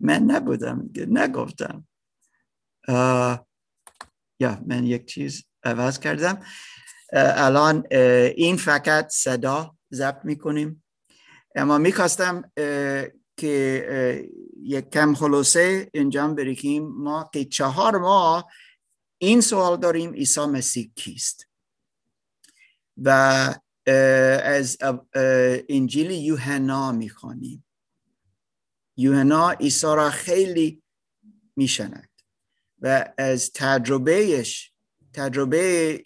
من نبودم نگفتم. یا من یک چیز عوض کردم. الان این فقط صدا ضبط می‌کنیم. اما می‌خواستم که یک کم خلاصه انجام بریکیم. ما که چهار ماه این سوال داریم عیسی مسیح کیست؟ و از انجیل یوحنا می‌خوانیم یوحنا عیسی را خیلی میشند و از تجربهش تجربه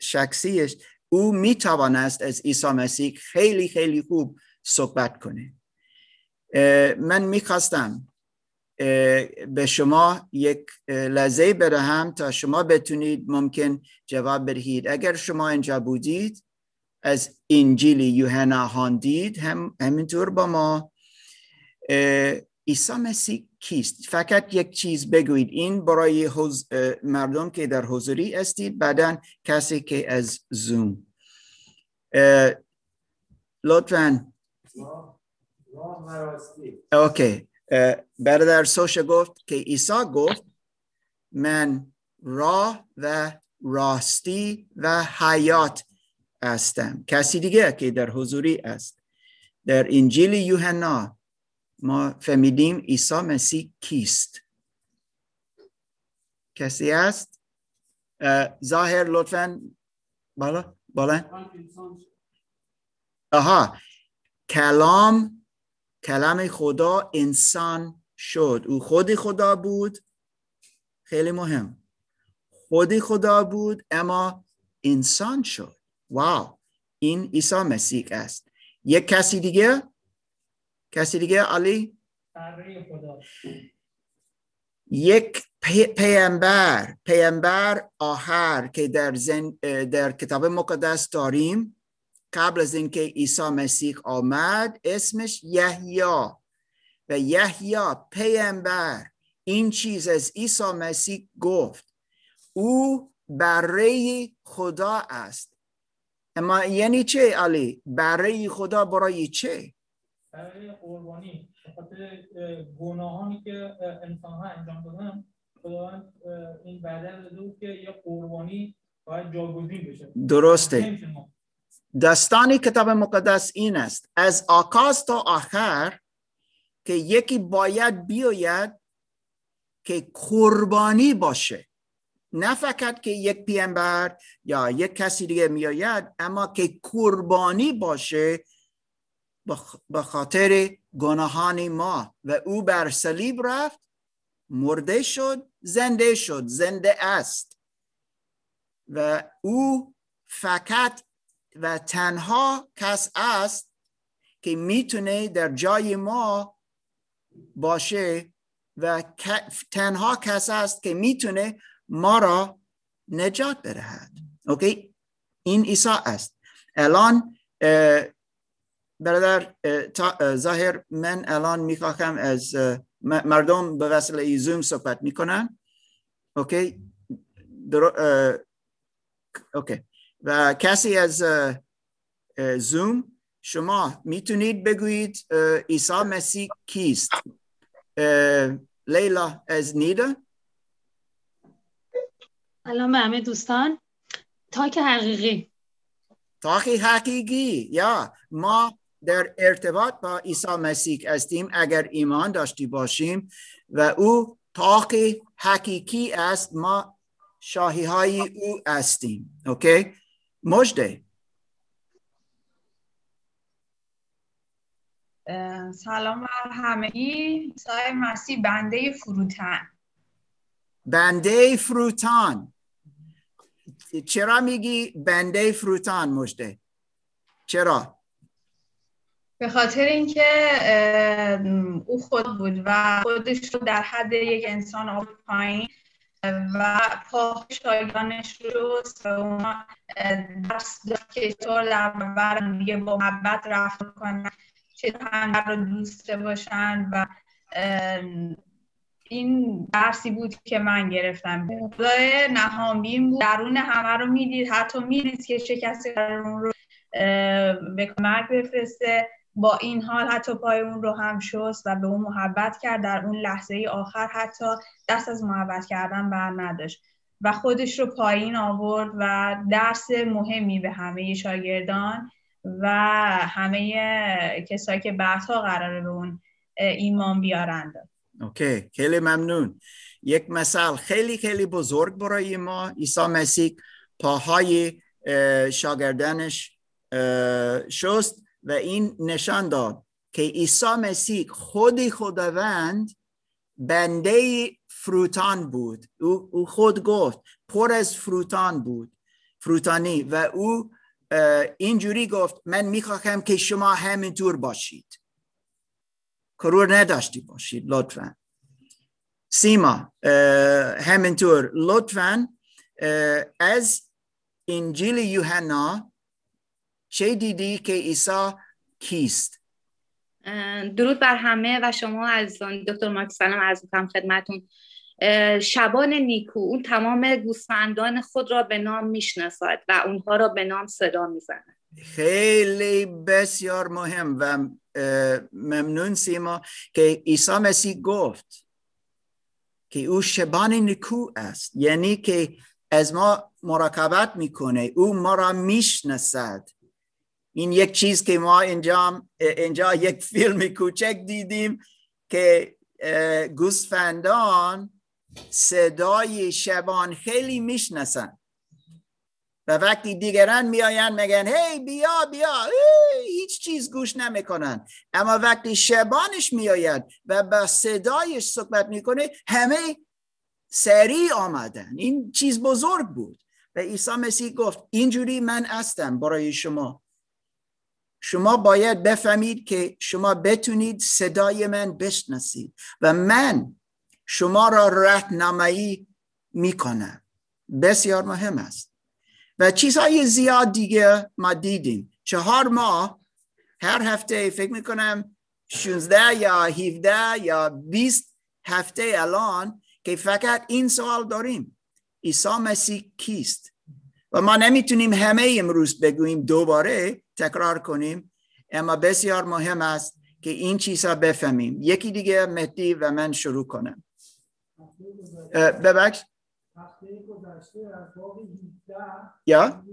شخصیش او می‌توانست از عیسی مسیح خیلی خیلی خوب صحبت کنه. من می‌خواستم به شما یک لحظه بدهم تا شما بتونید ممکن جواب بدهید. اگر شما اینجا بودید از انجیل یوحنا خواندید هم همینطور با ما. عیسی مسیح کیست؟ فقط یک چیز بگویید. این برای مردم که در حضوری استید بعدا کسی که از زوم لطفا. اوکی. برادر سوشه گفت که عیسی گفت من راه و راستی و حیات هستم. کسی دیگه که در حضوری است. در انجیل یوحنا ما فهمیدیم عیسی مسیح کیست. کسی است ظاهر لطفا. بالا؟ بالا؟ آها. کلام کلام خدا انسان شد. او خود خدا بود. خیلی مهم. خود خدا بود اما انسان شد. واو این عیسی مسیح است. یک کسی دیگه؟ کسی دیگه؟ علی؟ یک پیامبر پیامبر آخر که در, زن در کتاب مقدس داریم. قبل از اینکه عیسی مسیح آمد اسمش یحیی. و یحیی پیامبر. این چیز از عیسی مسیح گفت. او برای خدا است. اما یعنی چه علی؟ برای خدا برای چه؟ برای قربانی. به خاطر گناهانی که انسان ها انجام دادن خداوند این بدل داده که یه قربانی باید جاگزین بشه. درسته. دستانی کتاب مقدس این است. از آکاز تا آخر که یکی باید بیاید که قربانی باشه. نه فقط که یک پیامبر یا یک کسی دیگه میآید اما که قربانی باشه به خاطر گناهان ما. و او بر صلیب رفت مرده شد زنده شد زنده است. و او فقط و تنها کس است که می‌تونه در جای ما باشه و تنها کس است که می‌تونه ما را نجات بدهد. اوکی این عیسی است. الان برادر ظاهر من الان می‌خواهم از مردم به وسیله زوم صحبت می‌کنن. اوکی اوکی و کسی از زوم شما می‌تونید بگویید عیسی مسیح کیست؟ لیلا از نیده. سلام به همه دوستان. تاک حقیقی. تاک حقیقی یا ما در ارتباط با عیسی مسیح هستیم اگر ایمان داشتی باشیم و او تاق حقیقی است ما شاهی های او هستیم. اوکی؟ مجده سلام بر همگی. سای مسیح بنده فروتن. بنده فروتان. چرا میگی بنده فروتان مجده چرا؟ به خاطر اینکه او خود بود و خودش رو در حد یک انسان آورد پایین و پا شایانش رو درس داد که چطور در برابر دیگه با محبت رفت کنن چطور هم رو دوست باشن و این درسی بود که من گرفتم. خدای نهامین بود. درون همه رو می‌دید. حتی می‌دید که چه کسی اون رو به کمک بفرسته. با این حال حتی پای اون رو هم شست و به اون محبت کرد. در اون لحظه آخر حتی دست از محبت کردن بر نداشت. و خودش رو پایین آورد و درس مهمی به همه شاگردان و همه کسایی که بعدها قراره به اون ایمان بیارند. اوکی خیلی ممنون. یک مثال خیلی خیلی بزرگ برای ما عیسی مسیح پاهای شاگردانش شست و این نشان داد که عیسی مسیح خود خداوند بنده فروتان بود. او خود گفت پر از فروتان بود فروتانی و او اینجوری گفت من می‌خواهم که شما همینطور باشید. کرور نداشتی باشید لطفا. سیما همینطور. لطفا از انجیل یوحنا چه دیدی که عیسی کیست؟ درود بر همه و شما عزیزان. دکتر مارک سلام عرض خدمتون. شبان نیکو اون تمام گوسفندان خود را به نام می‌شناسد و اونها را به نام صدا می‌زند. خیلی بسیار مهم و ممنون سیما که عیسی مسیح گفت که او شبان نیکو است. یعنی که از ما مراقبت می‌کنه او ما را می‌شناسد. این یک چیز که ما اینجا, اینجا یک فیلم کوچک دیدیم که گوسفندان صدای شبان خیلی می‌شناسن و وقتی دیگران میآیند میگن هی بیا بیا. هیچ چیز گوش نمی‌کنن. اما وقتی شبانش میآید و با صدایش صحبت می‌کنه همه سریع آمدن. این چیز بزرگ بود. و عیسی مسیح گفت اینجوری من هستم برای شما. شما باید بفهمید که شما بتونید صدای من بشناسید و من شما را راهنمایی می‌کنم. بسیار مهم است. و چیزهای زیاد دیگه ما دیدیم. چهار ماه هر هفته فکر می‌کنم 16 یا 17 یا 20 هفته الان که فقط این سوال داریم. عیسی مسیح کیست؟ و ما نمی‌تونیم همه امروز بگوییم دوباره تکرار کنیم. اما بسیار مهم است که این چیزها بفهمیم. یکی دیگه مهدی و من شروع کنم. ببخش. گذشته از باب 17 یا؟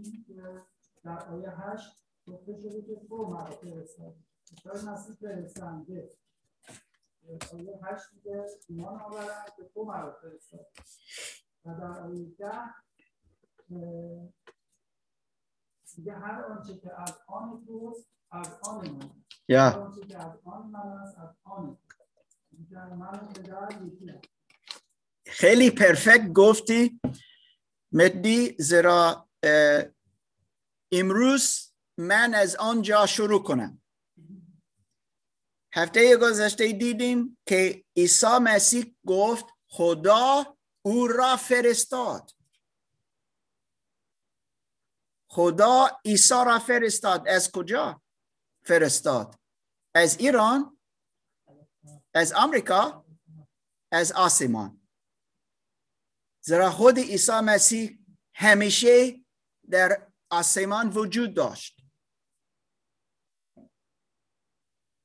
در آیه 8 گفته شده که تو مرا فرستاد عیسی مسیح فرستنده. آیه 8 میگه ایمان آورند که تو مرا فرستاد و در آیه 10 میگه هر آنچه که از آن توست از آن من. یا. هر آنچه که از آن من است از آن میگه من و پدر یکی است خیلی پرفکت گفتی. مدی زیرا امروز من از آنجا شروع کنم. هفته گذشته دیدیم که عیسی مسیح گفت خدا او را فرستاد. خدا عیسی را فرستاد. از کجا فرستاد؟ از ایران؟ از آمریکا؟ از آسمان. زیرا خود عیسی مسیح همیشه در آسمان وجود داشت.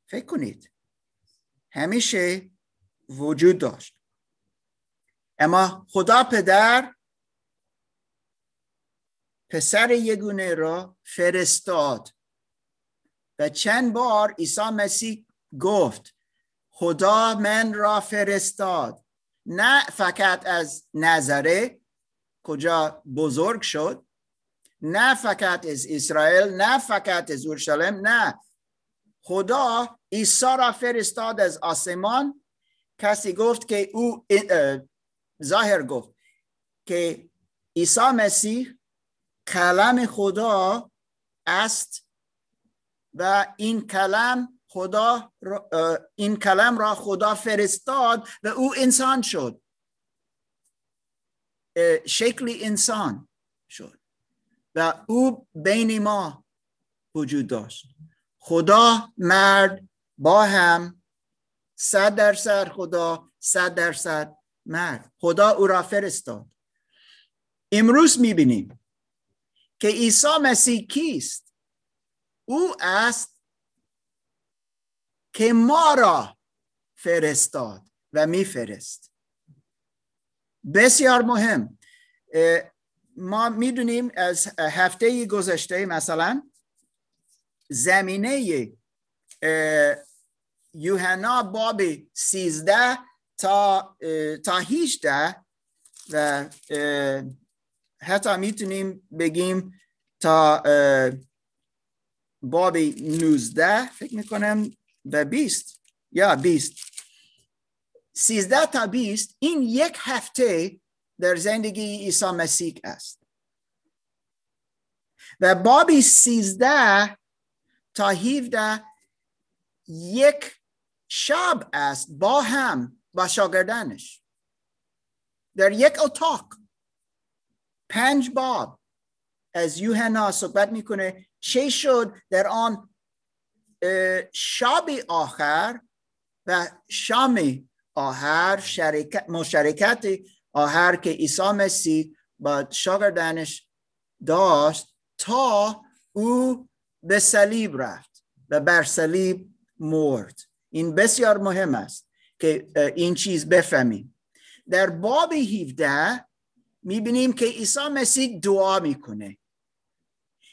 فکر کنید همیشه وجود داشت. اما خدا پدر پسر یگونه را فرستاد و چند بار عیسی مسیح گفت خدا من را فرستاد. نه فقط از نظره کجا بزرگ شد نه فقط از اسرائیل نه فقط از اورشلیم نه. خدا عیسی را فرستاد از آسمان. کسی گفت که او ظاهر گفت که عیسی مسیح کلم خدا است و این کلم خدا این کلم را خدا فرستاد و او انسان شد. شکل انسان شد. و او بین ما وجود داشت. خدا مرد با هم صد درصد خدا صد درصد مرد. خدا او را فرستاد. امروز می‌بینیم که عیسی مسیح کیست؟ او است که ما را فرستاد و میفرست. بسیار مهم. ما می‌دونیم از هفته گذشته مثلا زمینه یوحنا باب سیزده تا تا هیچده و حتی می‌تونیم بگیم تا باب نوزده فکر می‌کنم و بیست یا بیست سیزده تا بیست این یک هفته در زندگی عیسی مسیح است. و بابی سیزده تا هیوده یک شب است با هم با شاگردانش. در یک اتاق. پنج باب. از یوحنا صحبت می‌کنه چه شد در آن شب آخر و شام آخر شرکت مشارکت آخر که عیسی مسیح با شاگردانش داشت تا او به صلیب رفت و بر صلیب مرد. این بسیار مهم است که این چیز بفهمیم. در باب 17 می‌بینیم که عیسی مسیح دعا می‌کنه.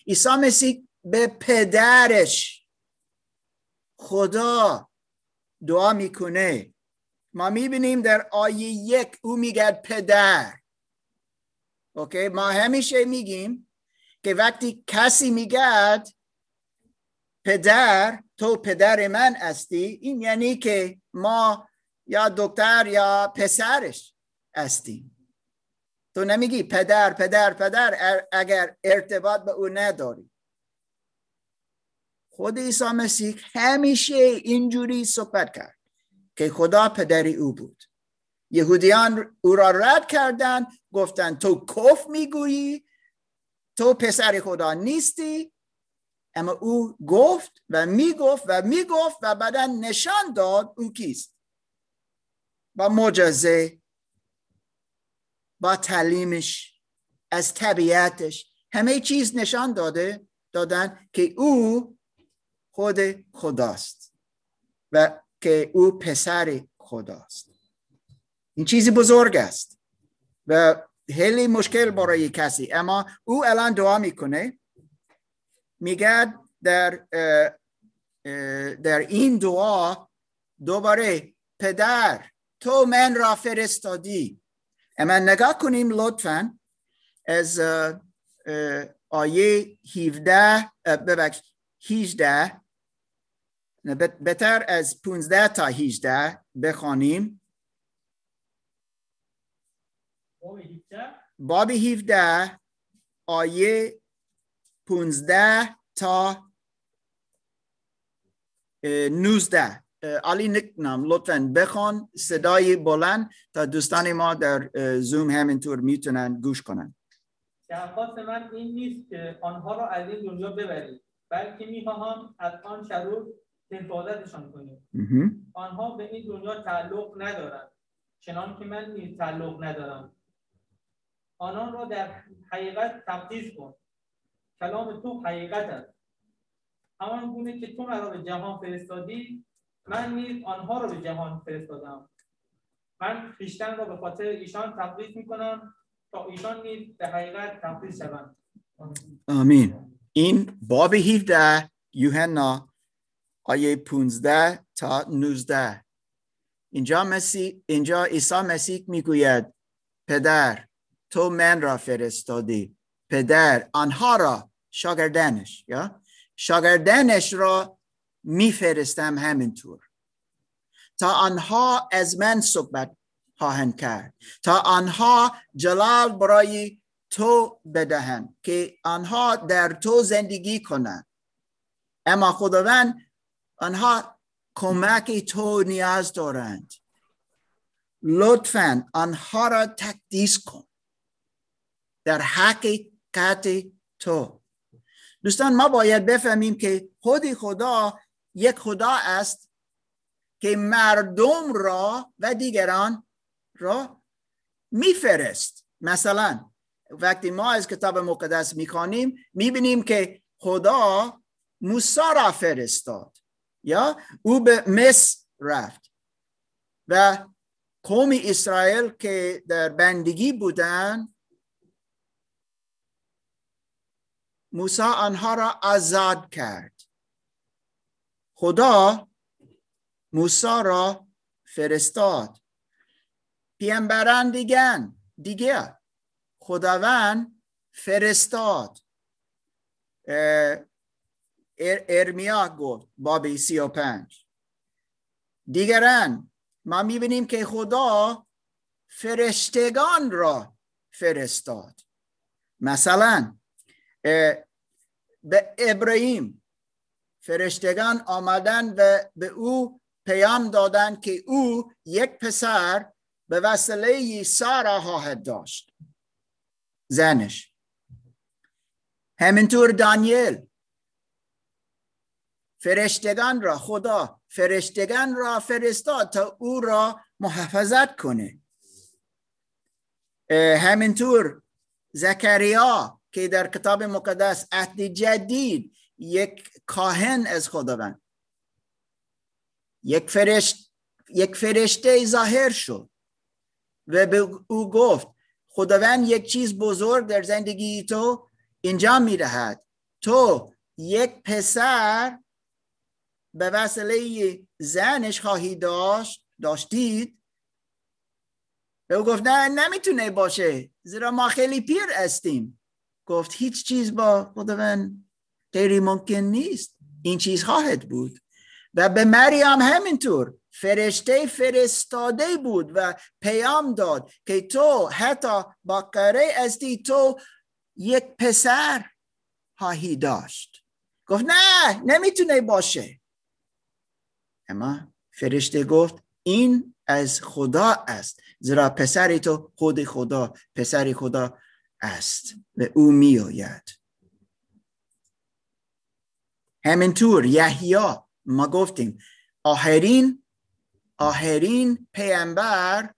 عیسی مسیح به پدرش خدا دعا می‌کنه. ما می‌بینیم در آیه یک او میگه پدر. اوکی؟ ما همیشه میگیم که وقتی کسی میگه پدر تو پدر من هستی این یعنی که ما یا دکتر یا پسرش هستیم. تو نمیگی پدر پدر پدر اگر ارتباط به او نداری. خود عیسی مسیح همیشه اینجوری صحبت کرد که خدا پدری او بود. یهودیان او را رد کردن گفتن تو کف می‌گویی تو پسر خدا نیستی. اما او گفت و می‌گفت و می‌گفت و بعدا نشان داد او کیست. با معجزه با تعلیمش از طبیعتش همه چیز نشان داده دادن که او خود خداست و که او پسر خداست. این چیزی بزرگ است و خیلی مشکل برای کسی. اما او الان دعا می‌کنه. میگه در در این دعا دوباره پدر تو من را فرستادی. اما نگاه کنیم لطفا از آیه 17 ببخش 18 بهتر از 15 تا 18 بخوانیم. باب 17 آیه 15 تا 19 علی نکنم لطفا بخوان صدای بلند تا دوستان ما در زوم همینطور می‌تونن گوش کنن. درخواست من این نیست که آنها را از این دنیا ببرید بلکه می‌خواهم از آن شرور حفاظتشان کنید آنها به این دنیا تعلق ندارند. چنان که من نیز تعلق ندارم. آنان را در حقیقت تبدیز کن. کلام تو حقیقت است. همان گونه که تو مرا به جهان فرستادی من نیز آنها را به جهان فرستادم. من خیشتن را به خاطر ایشان تقدیس می‌کنم تا ایشان نیز به حقیقت تقدیس شوند. آمین. این باب 17 یوحنا آیه 15 تا 19 اینجا مسیح اینجا عیسی مسیح می‌گوید پدر تو من را فرستادی. پدر آنها را شاگردنش یا؟ شاگردنش را میفرستم همینطور. تا آنها از من صحبت خواهند کرد. تا آنها جلال برای تو بدهند که آنها در تو زندگی کنند. اما خداوند آنها کمک تو نیاز دارند. لطفا آنها را تقدیس کن. در حقیقت تو. دوستان ما باید بفهمیم که خود خدا یک خدا است که مردم را و دیگران را میفرست. مثلا وقتی ما از کتاب مقدس می‌خوانیم می‌بینیم که خدا موسی را فرستاد. یا او به مصر رفت. و قوم اسرائیل که در بندگی بودن موسی آنها را آزاد کرد. خدا موسی را فرستاد. پیامبران دیگه دیگه خداوند فرستاد. ارمیا گفت باب سی و پنج دیگران ما می‌بینیم که خدا فرشتگان را فرستاد مثلا به ابراهیم فرشتگان آمدن و به او پیام دادن که او یک پسر به وسیله سارا خواهد داشت زنش همینطور دانیل فرشتگان را خدا فرشتگان را فرستاد تا او را محافظت کنه. همینطور زکریا که در کتاب مقدس عهد جدید یک کاهن از خداوند یک فرشت یک فرشته ظاهر شد و به او گفت خداوند یک چیز بزرگ در زندگی تو انجام می‌دهد. تو یک پسر به وسیله زنش خواهی داشت داشتید؟ به او گفت نه نمی‌تونه باشه زیرا ما خیلی پیر هستیم. گفت هیچ چیز با خداوند غیر ممکن نیست. این چیز خواهد بود. و به مریم همینطور فرشته فرستاده بود و پیام داد که تو حتی با قره استی تو یک پسر خواهی داشت. گفت نه نمی‌تونه باشه. اما فرشته گفت این از خدا است زیرا پسر تو خود خدا پسر خدا است و او میآید. همینطور یحیی ما گفتیم آخرین آخرین پیامبر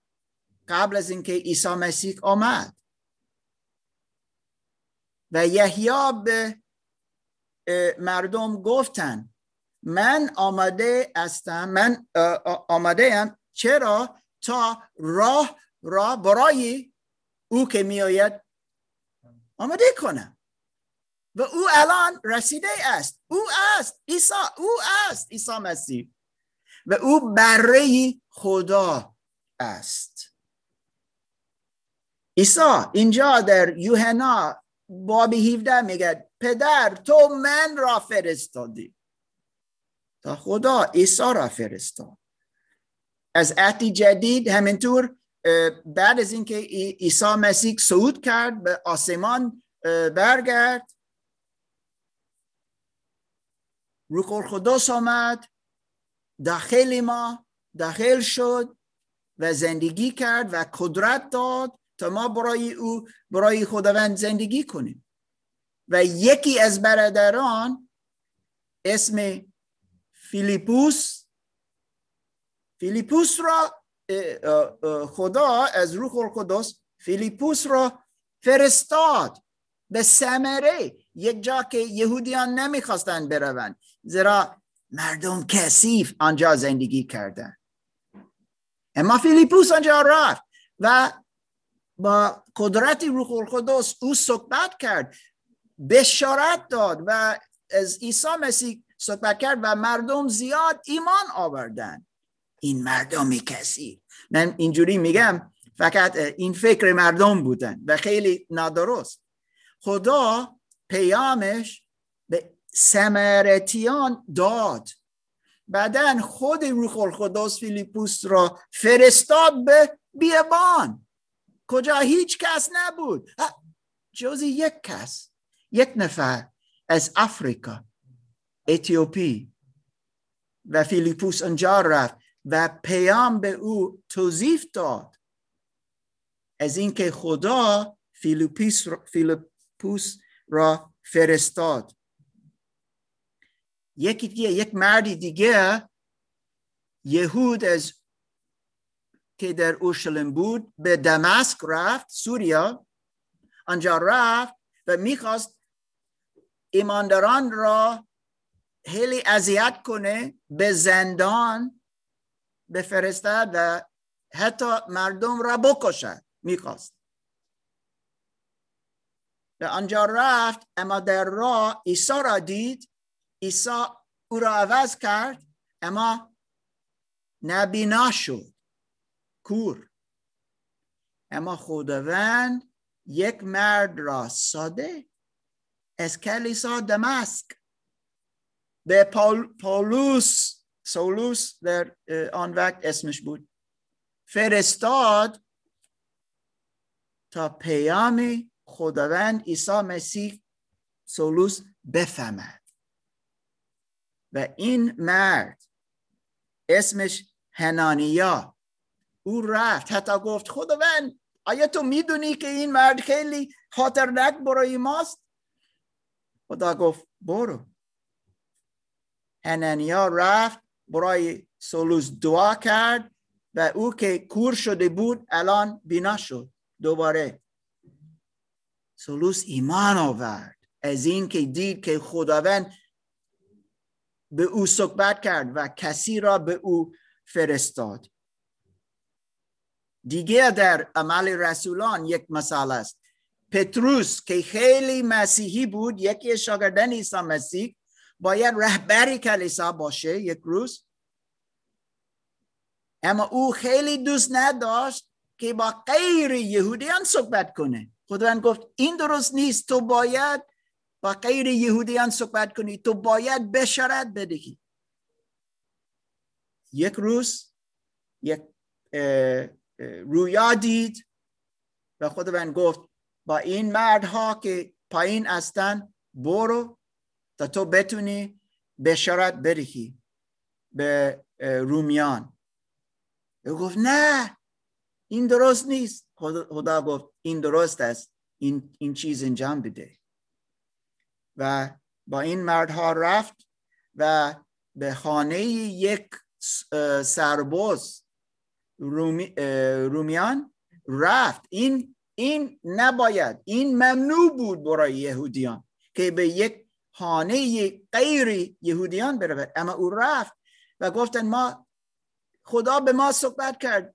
قبل از اینکه عیسی مسیح آمد. و یحیی به مردم گفتن من آمده هستم من آمده ام. چرا؟ تا راه را برای او که میآید آمده کنم. و او الان رسیده است. او است عیسی او است عیسی مسیح. و او برای خدا است. عیسی اینجا در یوحنا باب 17 میگه پدر تو من را فرستادی. تا خدا عیسی را فرستاد. از عهد جدید همینطور بعد از اینکه عیسی مسیح صعود کرد به آسمان برگرد. روح القدس آمد داخل ما داخل شد و زندگی کرد و قدرت داد تا ما برای او برای خداوند زندگی کنیم. و یکی از برادران اسم فیلیپوس فیلیپوس را خدا از روح القدس فیلیپوس را فرستاد به سمره یک جا که یهودیان نمی‌خواستند بروند زیرا مردم کثیف آنجا زندگی کردن. اما فیلیپوس آنجا رفت و با قدرت روح القدس او صحبت کرد بشارت داد و از عیسی مسیح صحبت کرد و مردم زیاد ایمان آوردن. این مردم کسی. من اینجوری میگم فقط این فکر مردم بودن و خیلی نادرست. خدا پیامش به سمرتیان داد. بعدا خود روح القدس فیلیپوس را فرستاد به بیابان. کجا؟ هیچ کس نبود. جز یک کس یک نفر از افریقا. اتیوپی و فیلیپوس انجا رفت و پیام به او توضیح داد از اینکه خدا فیلیپوس را, فیلیپوس را فرستاد یکی دیگه یک مردی دیگه یهود از که در اورشلیم بود به دمسک رفت سوریا آنجا رفت و می‌خواست ایمانداران را خیلی اذیت کنه به زندان بفرستد و حتی مردم را بکشد می‌خواست. به آنجا رفت اما در راه عیسی را دید. عیسی او را عوض کرد اما نبینا شد کور. اما خداوند یک مرد را ساده از کلیسا دمسک به پولوس سولوس در آن وقت اسمش بود فرستاد تا پیام خداوند عیسی مسیح سولوس بفهمد و این مرد اسمش هنانیا او رفت حتی گفت خداوند آیا تو می‌دونی که این مرد خیلی خاطرنک برای ماست خدا گفت برو هنانیا رفت برای سولوس دعا کرد و او که کور شده بود الان بینا شد. دوباره سولوس ایمان آورد. از این که دید که خداوند به او صحبت کرد و کسی را به او فرستاد. دیگه در عمل رسولان یک مثال است. پتروس که خیلی مسیحی بود یکی شاگردن عیسی مسیح باید رهبری کلیسا باشه یک روز. اما او خیلی دوست نداشت که با غیر یهودیان صحبت کنه. خداوند گفت این درست نیست تو باید با غیر یهودیان صحبت کنی تو باید بشارت بدهی. یک روز یک رویا دید و خداوند گفت با این مردها که پایین هستن برو تا تو بتونی بشارت بدهی به رومیان. او گفت نه این درست نیست. خدا گفت این درست است. این, این چیز انجام بده. و با این مردها رفت و به خانه یک سرباز رومی، رومیان رفت. این این نباید این ممنوع بود برای یهودیان که به یک خانه غیر یهودیان برود. اما او رفت و گفتن ما خدا به ما صحبت کرد.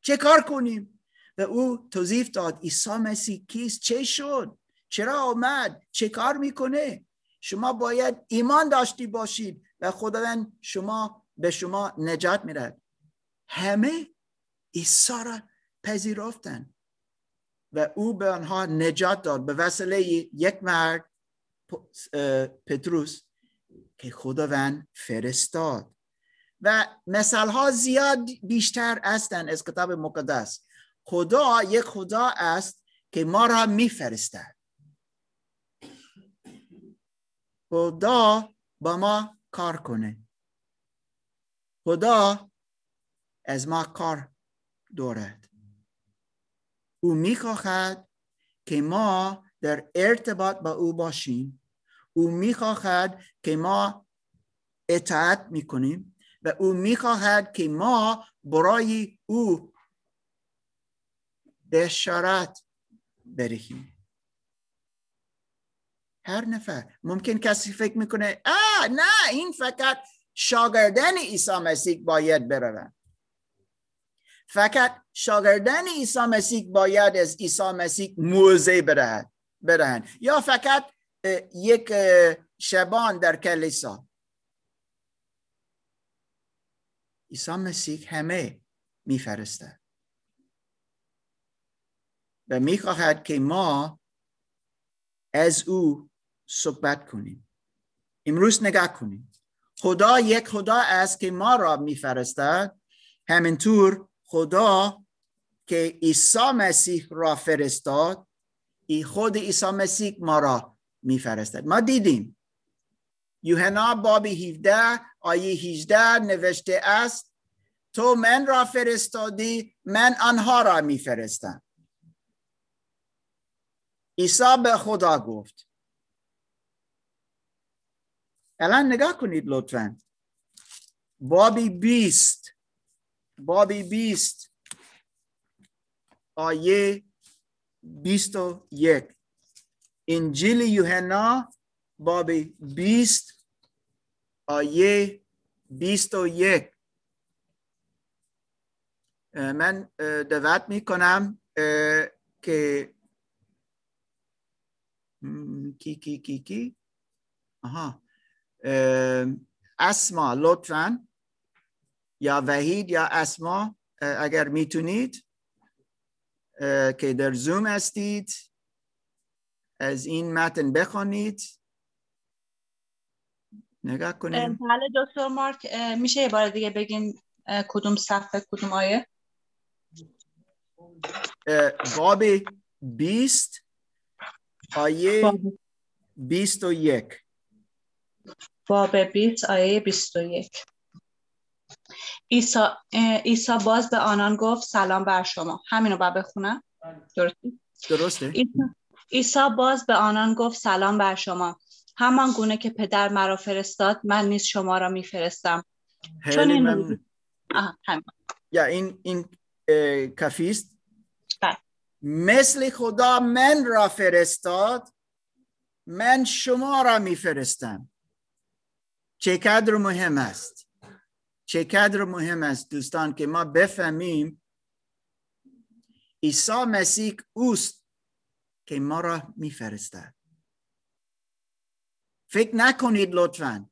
چه کار کنیم؟ و او توضیف داد عیسی مسیح کیست؟ چه شد؟ چرا آمد؟ چه کار می‌کنه؟ شما باید ایمان داشتی باشید و خداوند شما به شما نجات میرد همه عیسی را پذیرفتن و او به آنها نجات داد. به وسیله یک مرد پتروس که خداوند فرستاد. و مثال ها زیاد بیشتر هستند از کتاب مقدس. خدا یک خدا است که ما را میفرستد. خدا با ما کار کنه. خدا از ما کار دارد. او می‌خواهد که ما در ارتباط با او باشیم. او می‌خواهد که ما اطاعت می‌کنیم و او می‌خواهد که ما برای او بشارت برهیم. هر نفر. ممکن کسی فکر می‌کنه آه نه این فقط شاگردن عیسی مسیح باید بروند. فقط شاگردن عیسی مسیح باید از عیسی مسیح موزه بدهند یا فقط یک شبان در کلیسا. عیسی مسیح همه میفرستد. و می‌خواهد که ما از او صحبت کنیم. امروز نگاه کنیم. خدا یک خدا است که ما را میفرستد. همینطور خدا که عیسی مسیح را فرستاد ای خود عیسی مسیح ما را میفرستد. ما دیدیم. یوحنا باب 17 آیه 18 نوشته است تو من را فرستادی من آنها را میفرستم. عیسی به خدا گفت. الان نگاه کنید لطفا. بابی بیست بابی بیست آیه بیست و یک. انجیل یوحنا باب بیست آیه بیست و یک. من دعوت می کنم که کی کی کی کی؟ آها. اسما لطفا. یا وحید یا اسما اگر می‌تونید. که در زوم هستید. از این متن بخوانید. نگاه کنیم. بله دکتر مارک میشه یه بار دیگه بگین کدوم صفحه کدوم آیه؟ باب بیست آیه بیست و یک. باب بیست آیه بیست و یک. ایسا, ایسا باز به آنان گفت سلام بر شما. همینو باید بخونم. درسته؟ درسته. ایسا باز به آنان گفت سلام بر شما. همان گونه که پدر مرا فرستاد من نیز شما را میفرستم. چون این یا این این کفیست بله. مثل خدا من را فرستاد من شما را میفرستم. چه قدر مهم است؟ چه قدر مهم است دوستان که ما بفهمیم عیسی مسیح اوست که ما را میفرستد. فکر نکنید لطفا.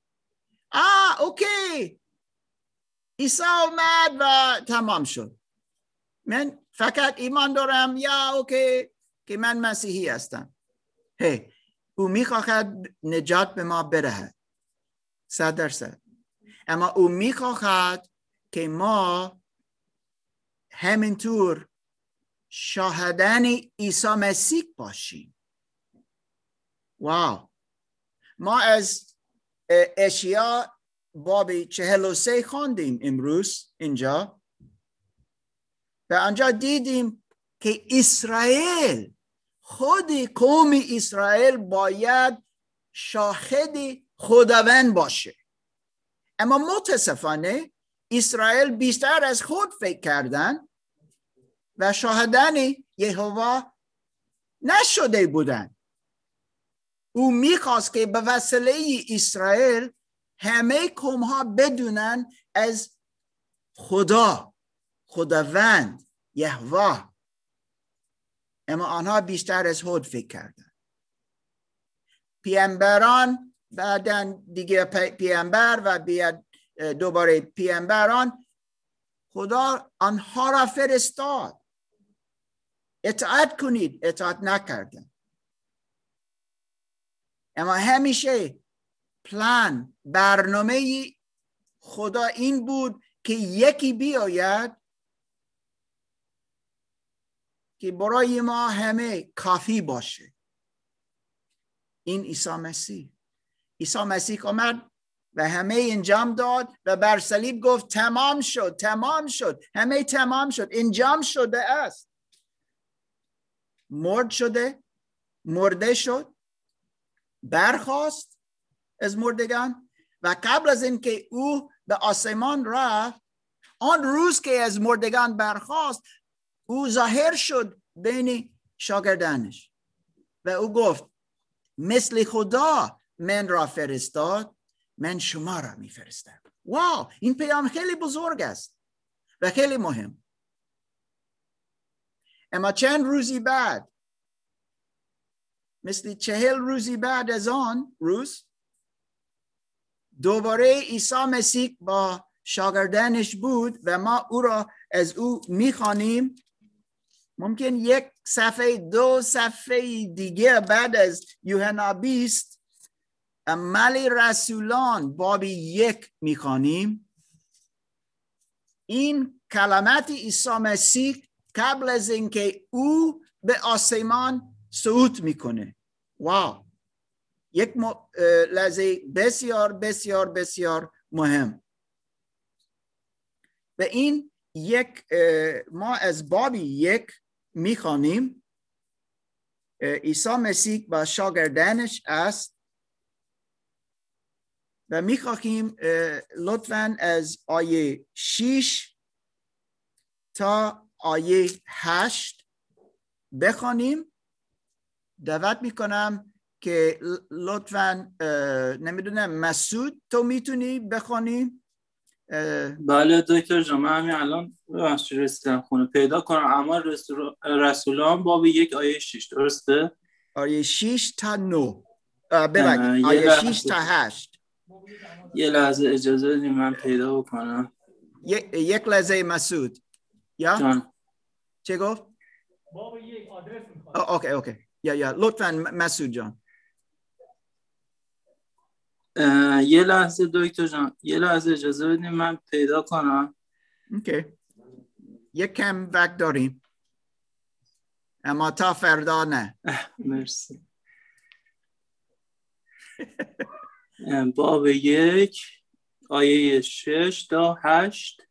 آه اوکی. عیسی اومد و تمام شد. من فقط ایمان دارم. یا اوکی که من مسیحی هستم. هی او می‌خواهد نجات به ما بدهد صد درصد. اما او می‌خواهد که ما همینطور شاهدن عیسی مسیح باشیم. واو. ما از اشیا باب چهل و سه خواندیم امروز اینجا. و آنجا دیدیم که اسرائیل خود قوم اسرائیل باید شاهد خداوند باشه. اما متاسفانه اسرائیل بیشتر از خود فکر کردن و شاهدن یهوه نشده بودند. او می‌خواست که به وسیله اسرائیل همه قوم ها بدونن از خدا خداوند یهوه. اما آنها بیشتر از خود فکر کردن پیامبران بعدا دیگه پیامبر و بیاد دوباره پیامبران خدا آنها را فرستاد. اطاعت کنید اطاعت نکردن. اما همیشه پلان برنامه خدا این بود که یکی بیاید که برای ما همه کافی باشه. این عیسی مسیح. عیسی مسیح آمد و همه انجام داد و بر صلیب گفت تمام شد تمام شد همه تمام شد انجام شده است. مرد شده مرده شد برخواست از مردگان و قبل از اینکه او به آسمان رفت آن روز که از مردگان برخواست او ظاهر شد بین شاگردانش و او گفت مثل خدا من را فرستاد من شما را میفرستم. واو! این پیام خیلی بزرگ است و خیلی مهم. اما چند روزی بعد مثل چهل روزی بعد از آن روز دوباره عیسی مسیح با شاگردانش بود و ما او را از او می‌خوانیم. ممکن یک صفحه دو صفحه دیگه بعد از یوحنا بیست عمل رسولان بابی یک می‌خوانیم. این کلمات عیسی مسیح قبل از اینکه او به آسمان صعود می‌کنه. واو! یک لحظه بسیار بسیار بسیار مهم. و این یک ما از بابی یک می‌خوانیم. عیسی مسیح با شاگردانش است. و می‌خواهیم لطفا از آیه 6 تا آیه 8 بخوانیم. دعوت می‌کنم که لطفا نمی‌دونم مسعود تو می‌تونی بخوانی بله دکتر جان من همین الان رسیدم خونه. پیدا کنم. اما رسولان باب یک آیه 6 درسته؟ آیه 6 تا 9 ببخشید آیه 6 تا 8 یه لحظه اجازه بدید من پیدا بکنم. یک لحظه مسعود. یا؟ جان. چه گفت؟ باب یک آدرس OK OK. ja ja. لطفا مسعود جان. یه لحظه دکتر جان. یه لحظه اجازه بدیم من پیدا کنم. OK. یک کم وقت داریم. اما تا فردا نه. مرسی. باب یک آیه شش تا هشت.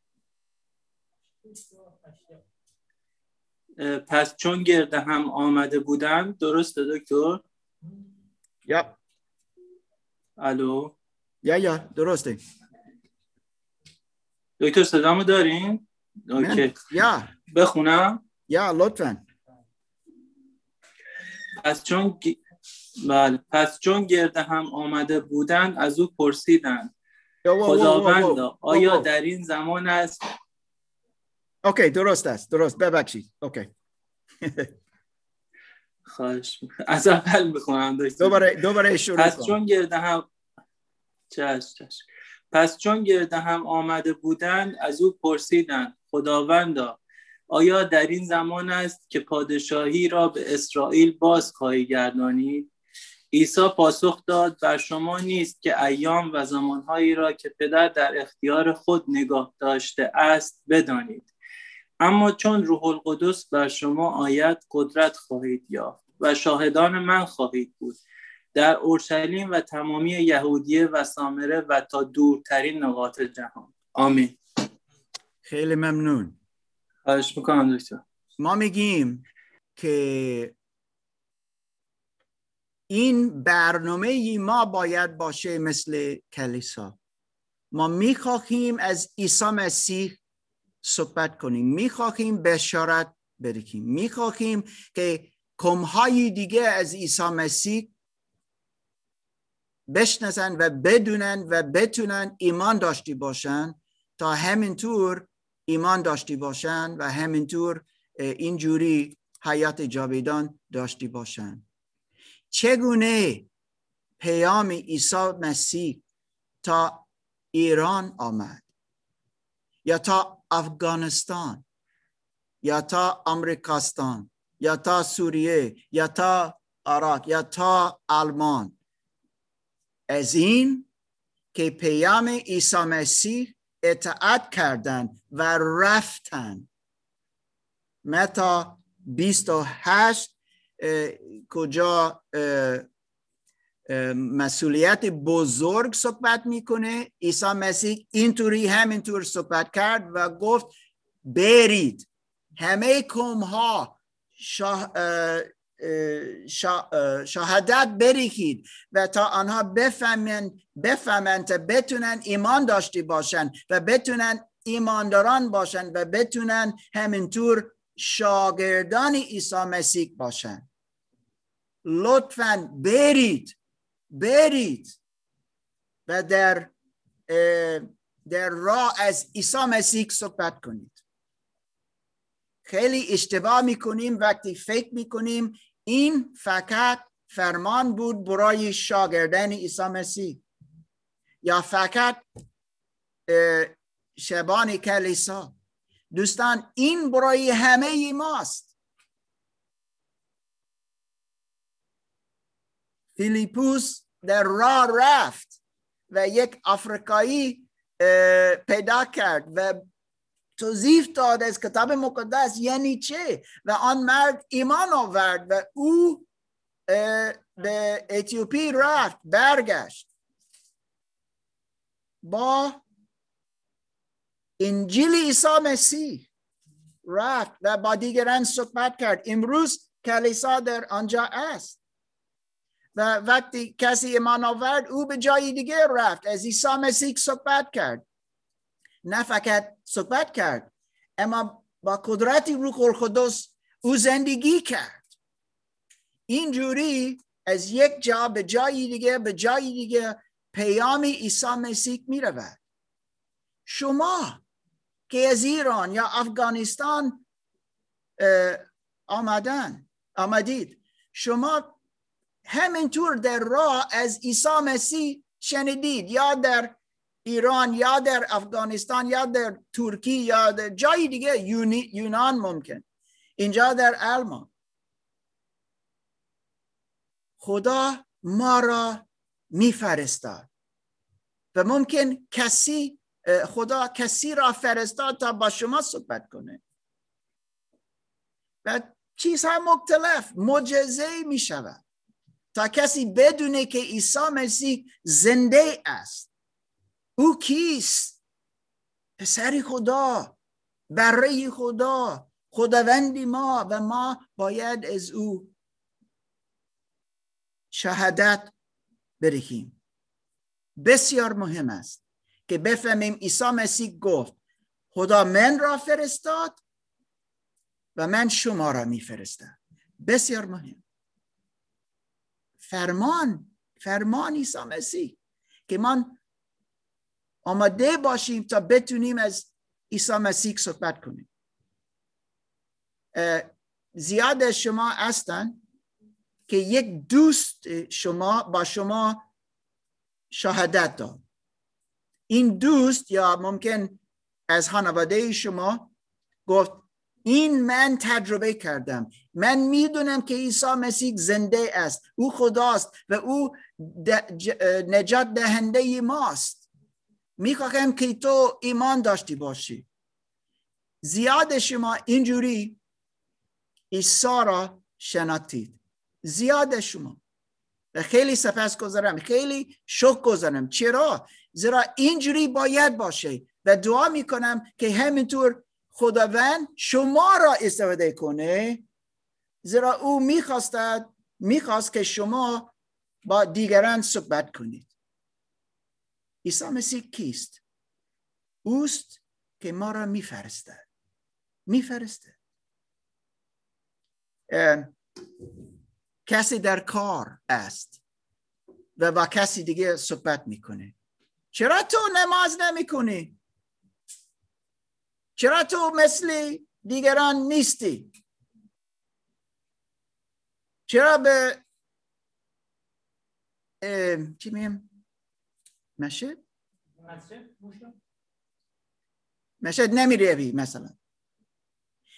پس چون گرده هم آمده بودن درسته دکتر؟ یا. الو؟ یا یا درسته. دکتر صدامو دارین؟ اوکی. یا. بخونم؟ یا لطفا. پس چون بله. پس چون گرده هم آمده بودند از او پرسیدند. خداوند آیا در این زمان است؟ اوکی درست است درست. ببخشید. اوکی. خواهش از اول بخونم دوباره دوباره شروع پس چون گرده هم چش چش. پس چون گرده هم آمده بودند از او پرسیدند. خداوندا آیا در این زمان است که پادشاهی را به اسرائیل باز خواهی گردانید؟ عیسی پاسخ داد بر شما نیست که ایام و زمانهایی را که پدر در اختیار خود نگاه داشته است بدانید. اما چون روح القدس بر شما آید قدرت خواهید یافت و شاهدان من خواهید بود. در اورشلیم و تمامی یهودیه و سامره و تا دورترین نقاط جهان. آمین. خیلی ممنون. خواهش می‌کنم دکتر. ما میگیم که این برنامه ما باید باشه مثل کلیسا. ما می‌خواهیم از عیسی مسیح صحبت کنیم. می‌خواهیم بشارت برکیم می‌خواهیم که کمهای دیگه از عیسی مسیح بشناسن و بدونن و بتونن ایمان داشتی باشن تا همینطور ایمان داشتی باشن و همینطور اینجوری حیات جاویدان داشتی باشن. چگونه پیام عیسی مسیح تا ایران آمد؟ یا تا افغانستان؟ یا تا امریکاستان یا تا سوریه؟ یا تا عراق؟ یا تا آلمان؟ از این که پیام عیسی مسیح اطاعت کردن و رفتن متا 28 کجا مسئولیت بزرگ صحبت می‌کنه. عیسی مسیح اینطوری همینطور صحبت کرد و گفت برید. همه کم ها شهادت بریکید و تا آنها بفهمن بفهمن تا بتونن ایمان داشتی باشن و بتونن ایمانداران باشن و بتونن همینطور شاگردان عیسی مسیح باشن. لطفا برید برید و در در راه از عیسی مسیح صحبت کنید. خیلی اشتباه می‌کنیم وقتی فکر می‌کنیم این فقط فرمان بود برای شاگردان عیسی مسیح. یا فقط شبان کلیسا. دوستان این برای همه ماست. فیلیپوس در راه رفت و یک آفریقایی پیدا کرد و توضیح داد از کتاب مقدس یعنی چه؟ و آن مرد ایمان آورد و او به اتیوپی رفت برگشت. با انجیل عیسی مسیح. رفت و با دیگران صحبت کرد. امروز کلیسا در آنجا است. و وقتی کسی ایمان آورد او به جای دیگه رفت. از عیسی مسیح صحبت کرد. نه فقط صحبت کرد اما با قدرت روح القدس او زندگی کرد. اینجوری از یک جا به جایی دیگه به جایی دیگه پیام عیسی مسیح می رود شما که از ایران یا افغانستان آمدن آمدید. شما همینطور در راه از عیسی مسیح شنیدید یا در ایران یا در افغانستان یا در ترکی یا در جای دیگه یونان ممکن. اینجا در آلمان خدا ما را میفرستاد. و ممکن کسی خدا کسی را فرستاد تا با شما صحبت کنه. و چیزها مختلف مجزه می شود. تا کسی بدونه که عیسی مسیح زنده است. او کیست؟ پسر خدا برای خدا خداوندی ما و ما باید از او شهادت بدهیم بسیار مهم است. که بفهمیم عیسی مسیح گفت خدا من را فرستاد و من شما را میفرستم. بسیار مهم. فرمان فرمان عیسی مسیح که من آماده باشیم تا بتونیم از عیسی مسیح صحبت کنیم. زیاد شما هستن که یک دوست شما با شما شهادت داد. این دوست یا ممکن از خانواده شما گفت این من تجربه کردم. من می‌دونم که عیسی مسیح زنده است. او خداست و او نجات دهنده ماست. می‌خواهم که تو ایمان داشتی باشی. زیاد شما اینجوری عیسی را شناختید. زیاد شما. و خیلی سپس گذارم. خیلی شک گذارم. چرا؟ زیرا اینجوری باید باشه. و دعا می‌کنم که همینطور خداوند شما را استفاده کنه. زیرا او می‌خواستد می‌خواست که شما با دیگران صحبت کنید. عیسی مسیح کیست؟ اوست که ما را میفرستد. میفرسته کسی در کار است و با کسی دیگه صحبت می‌کنه. چرا تو نماز نمی‌کنی؟ چرا تو مثل دیگران نیستی؟ چرا به چی میم مشهد؟ مشهد نمی روی مثلا.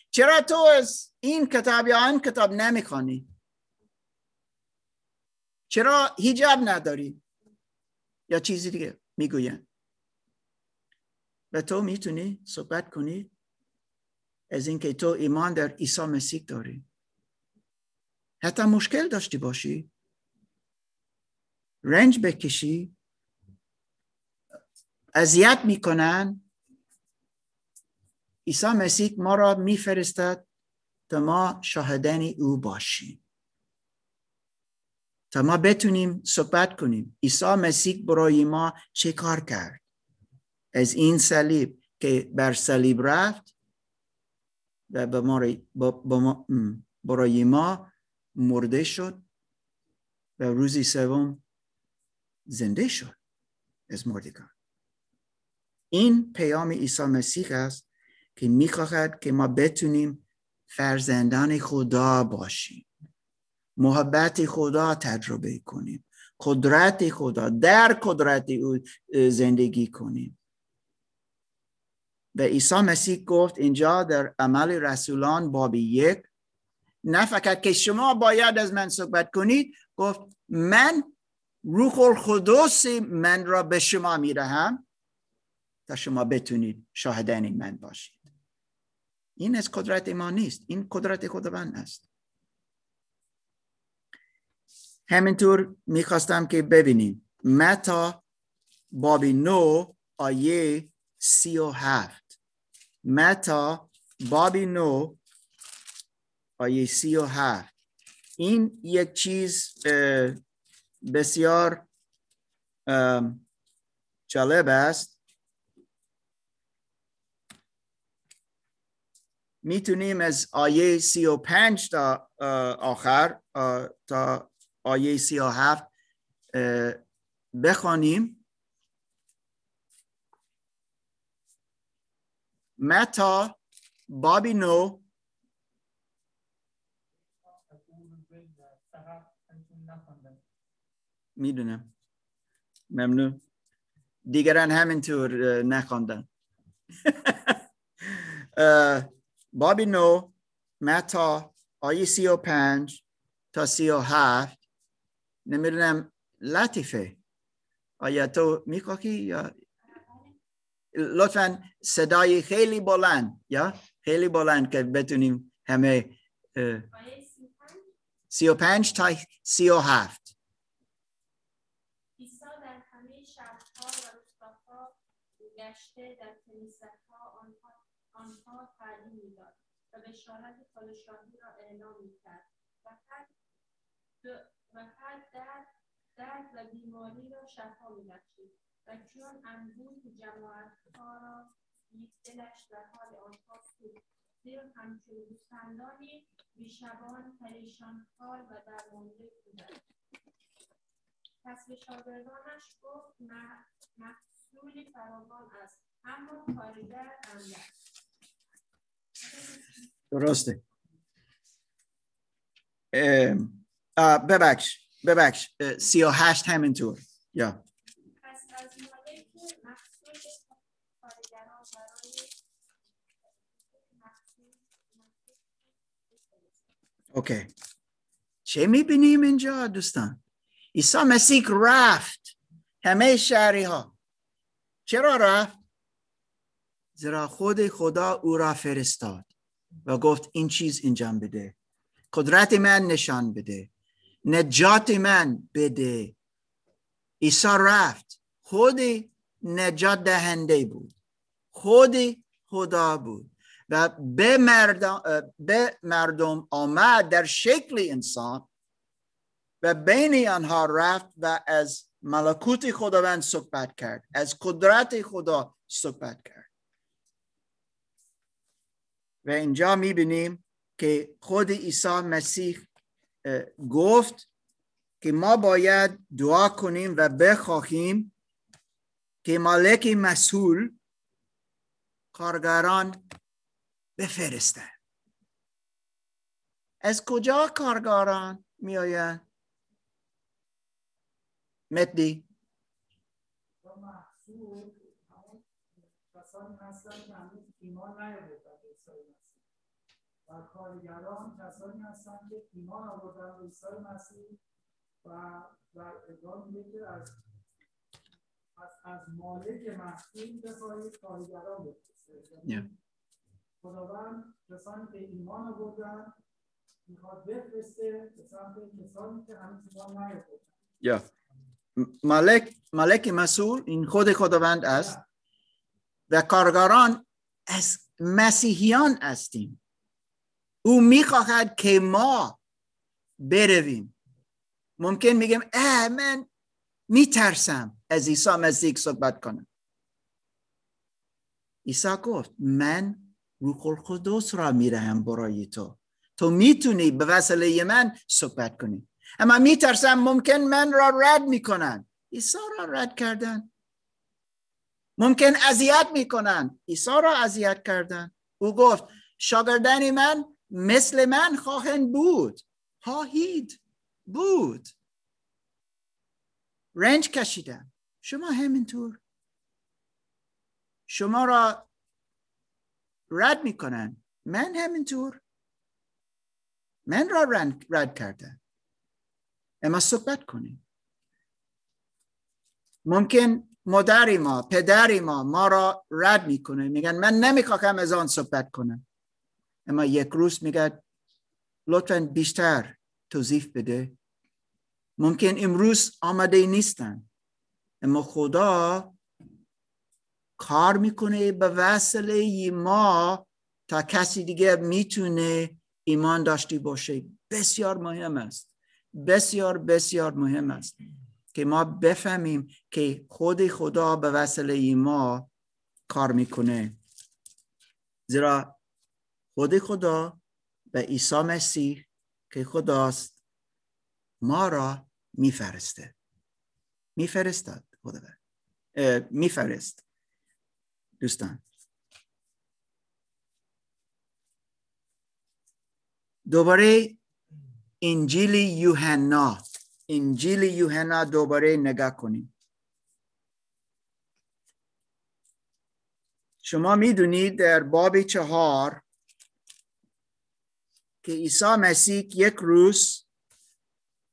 چرا تو از این کتاب یا آن کتاب نمی‌خوانی؟ چرا هیجاب نداری؟ یا چیزی دیگه؟ می‌گوین و تو می‌تونی صحبت کنی از اینکه تو ایمان در عیسی مسیح داری. حتی مشکل داشتی باشی. رنج بکشی. اذیت می‌کنن. عیسی مسیح ما را میفرستد تا ما شاهدن او باشیم. تا ما بتونیم صحبت کنیم. عیسی مسیح برای ما چه کار کرد؟ از این صلیب که بر صلیب رفت و برای ما مرده شد و روزی سوم زنده شد از مردگان. این پیام عیسی مسیح است که می‌خواهد که ما بتونیم فرزندان خدا باشیم. محبت خدا تجربه کنیم. قدرت خدا در قدرت او زندگی کنیم. و عیسی مسیح گفت اینجا در عمل رسولان باب یک نه فقط که شما باید از من صحبت کنید گفت من روح القدس من را به شما میرهم تا شما بتونید شاهدن من باشید. این از قدرت ما نیست. این قدرت خداوند است. همینطور می‌خواستم که ببینیم. متا بابی نو آیه سی و هفت. متا بابی نو آیه سی و هفت. این یک چیز بسیار جالب است. می‌تونیم از آیه سی و پنج تا آخر تا آیه سی و هفت بخوانیم. متا بابی نو. می‌دونم. ممنون. دیگران همینطور نخواندن. بابی نو متا آیه سی و پنج تا سی و هفت. نمی‌دونم لطیفه. آیا تو می‌خواهی یا؟ لطفا صدای خیلی بلند یا؟ خیلی بلند که بتونیم همه سی و پنج تا سی و هفت. در و روستاها پادشاهی را اعلام و و هر درد درد و بیماری را شفا میبخشید. و چون انبوه جماعتها را دلش در حال آنها بود زیرا همچون گوسفندانی بیشبان پریشان حال و درمانده بودند. پس به شاگردانش گفت محصولی فراوان است اما کارگر اندک درسته. ببخش ببخش. سی و هشت همینطور. یا. اوکی. چه می‌بینیم اینجا دوستان؟ عیسی مسیح رفت. همه شهری ها چرا رفت؟ زیرا خود خدا او را فرستاد و گفت این چیز انجام بده. قدرت من نشان بده. نجات من بده. عیسی رفت. خود نجات دهنده بود. خود خدا بود. و به مردم, به مردم آمد در شکل انسان و بین آنها رفت و از ملکوت خداوند صحبت کرد. از قدرت خدا صحبت کرد. و اینجا می‌بینیم که خود عیسی مسیح گفت که ما باید دعا کنیم و بخواهیم که مالک مسئول کارگران بفرسته از کجا کارگران می آیند؟ مدی ایمان و کارگران کسانی هستند که ایمان آوردن به عیسی مسیح و در ادامه میگه از از, از مالک محصول بخواهید کارگران بفرسته یعنی خداوند کسانی که ایمان آوردن می‌خواد بفرسته به سمت کسانی که هنوز ایمان نیاوردن. یا مالک مالک مسئول این خود خداوند است و کارگران از مسیحیان هستیم. او می‌خواهد که ما برویم. ممکن میگم اه من میترسم از عیسی مسیح صحبت کنم. عیسی گفت من روح القدس را میرهم برای تو. تو می‌تونی به وسیله من صحبت کنی. اما میترسم ممکن من را رد می‌کنن. عیسی را رد کردن. ممکن اذیت می‌کنن. عیسی را اذیت کردن. او گفت شاگردان من مثل من خواهند بود. خواهید بود. رنج کشیدن شما همینطور. شما را رد می‌کنن. من همینطور. من را رد کردن. اما صحبت کنیم. ممکن مادری ما پدری ما ما را رد می‌کنه. میگن من نمی‌خواهم از آن صحبت کنم. اما یک روز میگه لطفا بیشتر توضیح بده. ممکن امروز آمده نیستن. اما خدا کار می‌کنه به وسیله ما تا کسی دیگه می‌تونه ایمان داشتی باشه. بسیار مهم است. بسیار بسیار مهم است که ما بفهمیم که خود خدا به وسیله ما کار می‌کنه. زیرا خود خدا و عیسی مسیح که خداست ما را میفرسته. میفرستاد خدا میفرست. دوستان. دوباره انجیل یوحنا. انجیل یوحنا دوباره نگاه کنیم. شما می‌دونید در باب چهار که عیسی مسیح یک روز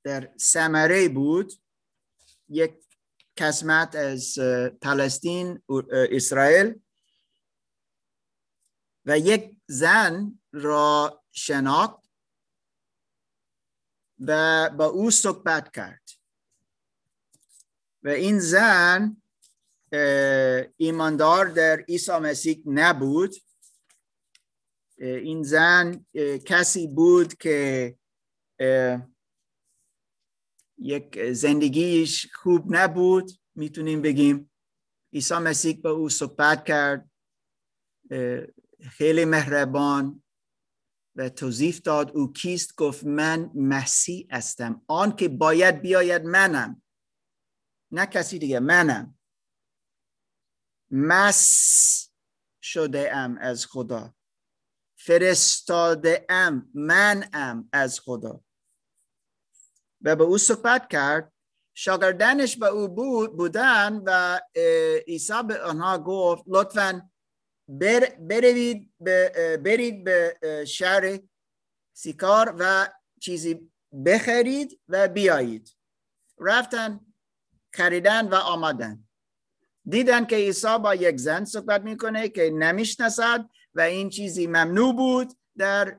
در سمره بود یک قسمت از پلستین اسرائیل و یک زن را شناخت و با او صحبت کرد. و این زن ایماندار در عیسی مسیح نبود. این زن کسی بود که یک زندگیش خوب نبود. می‌تونیم بگیم عیسی مسیح با او صحبت کرد. خیلی مهربان و توضیح داد او کیست. گفت من مسیح هستم. آن که باید بیاید منم نه کسی دیگه منم. مس شده ام از خدا. فرستاده ام من ام از خدا. و به او صحبت کرد. شاگردانش به او بود بودن و عیسی به آنها گفت لطفا بر به برید به شهر سیکار و چیزی بخرید و بیایید. رفتن خریدن و آمدن. دیدن که عیسی با یک زن صحبت می‌کنه که نمی‌شناسد و این چیزی ممنوع بود در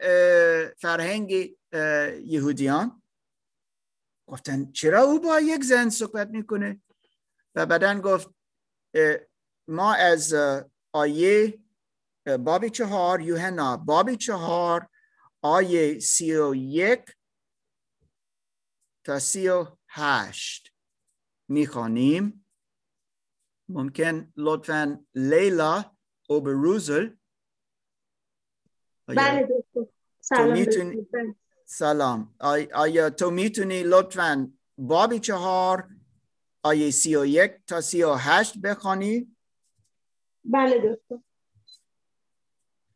فرهنگ یهودیان. گفتن چرا او با یک زن صحبت می‌کنه؟ و بعدا گفت ما از آیه بابی چهار یوهنا بابی چهار آیه سی و یک تا سی و هشت می‌خوانیم. ممکن لطفا لیلا او بروزل بله دکتر. سلام سلام. آیا تو می‌تونی لطفا بابی چهار آیه سی و یک تا سی و هشت بخوانی؟ بله دکتر.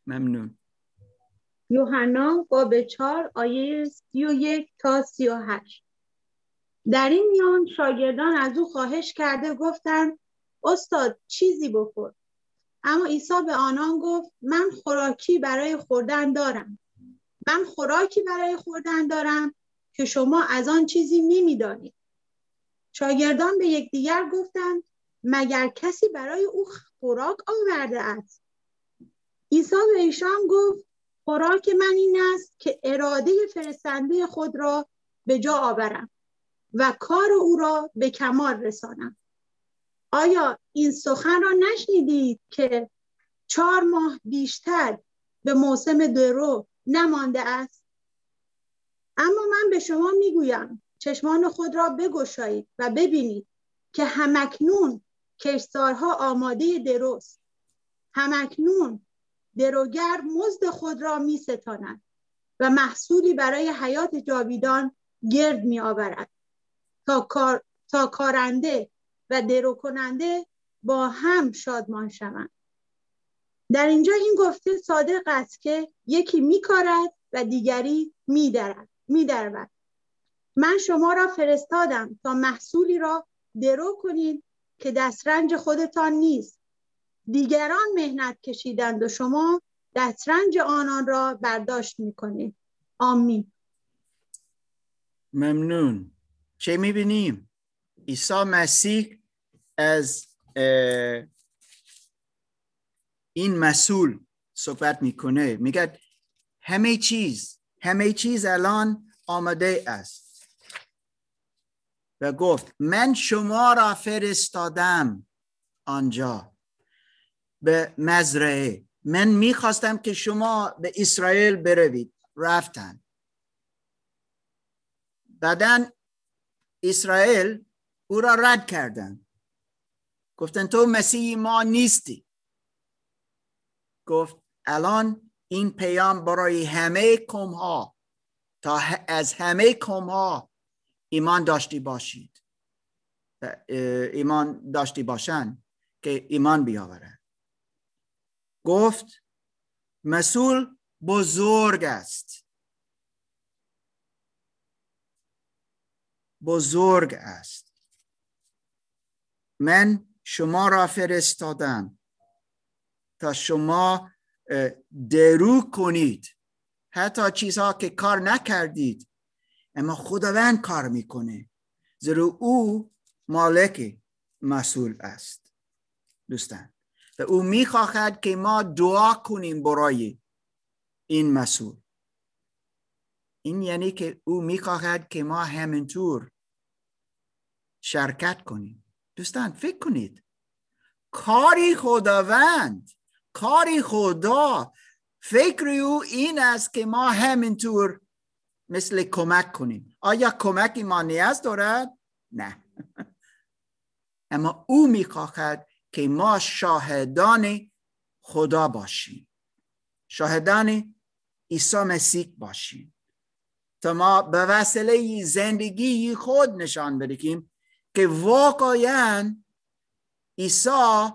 ممنون. یوحنا باب چهار آیه سی و یک تا سی و هشت. در این میان شاگردان از او خواهش کرده گفتند استاد چیزی بخور. اما عیسی به آنان گفت من خوراکی برای خوردن دارم. من خوراکی برای خوردن دارم که شما از آن چیزی نمی‌دانید. شاگردان به یکدیگر گفتند مگر کسی برای او خوراک آورده است؟ عیسی به ایشان گفت خوراک من این است که اراده فرستنده خود را به جا آورم و کار او را به کمال رسانم. آیا این سخن را نشنیدید که چهار ماه بیشتر به موسم درو نمانده است؟ اما من به شما می‌گویم چشمان خود را بگشایید و ببینید که همکنون کشتارها آماده دروست. همکنون دروگر مزد خود را می ستاند و محصولی برای حیات جاویدان گرد می آورد تا, کار، تا کارنده و درو کننده با هم شادمان شوند. در اینجا این گفته صادق است که یکی میکارد و دیگری میدرد میدرود. من شما را فرستادم تا محصولی را درو کنید که دسترنج خودتان نیست. دیگران مهنت کشیدند و شما دسترنج آنان را برداشت می‌کنید. آمین. ممنون. چه می‌بینیم؟ عیسی مسیح از این مسئول صحبت می‌کنه. میگه همه چیز همه چیز الان آماده است. و گفت من شما را فرستادم آنجا به مزرعه. من می‌خواستم که شما به اسرائیل بروید. رفتن. بعدا اسرائیل او را رد کردن. گفتن تو مسیح ما نیستی. گفت الان این پیام برای همه کم ها تا از همه کم ها ایمان داشتی باشید. ایمان داشتی باشن که ایمان بیاورن. گفت مسئول بزرگ است. بزرگ است. من شما را فرستادم تا شما درو کنید. حتی چیزها که کار نکردید اما خداوند کار می‌کنه. زیرا او مالک مسئول است. دوستان و او می‌خواهد که ما دعا کنیم برای این مسئول. این یعنی که او می‌خواهد که ما همینطور شرکت کنیم. دوستان فکر کنید. کاری خداوند کاری خدا فکر او این است که ما همینطور مثل کمک کنیم. آیا کمکی ما نیاز دارد؟ نه. اما او می‌خواهد که ما شاهدان خدا باشیم. شاهدان عیسی مسیح باشیم. تا ما به وسیله زندگی خود نشان بدهیم. که واقعا عیسی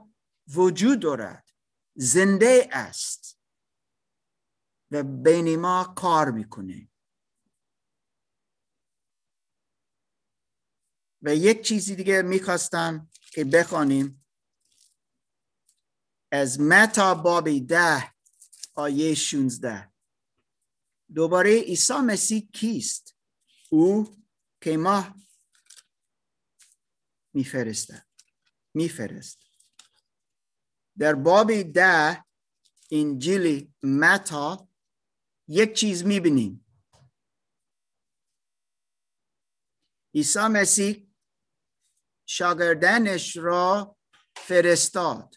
وجود دارد زنده است و بین ما کار می‌کنه. و یک چیزی دیگه می‌خواستم که بخوانیم. از متا بابی ده آیه 16 دوباره عیسی مسیح کیست؟ او که ما میفرسته میفرست. در باب ده انجیل متا یک چیز می‌بینیم. عیسی مسیح شاگردنش را فرستاد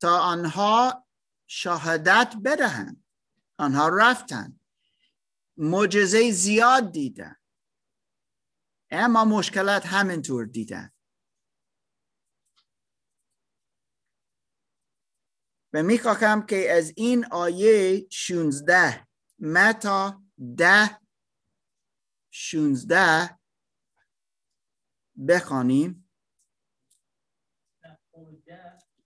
تا آنها شهادت بدهند. آنها رفتن معجزه زیاد دیدن اما مشکلات همینطور دیدن. و می‌خواهم که از این آیه 16 متا ده 16 بخوانیم.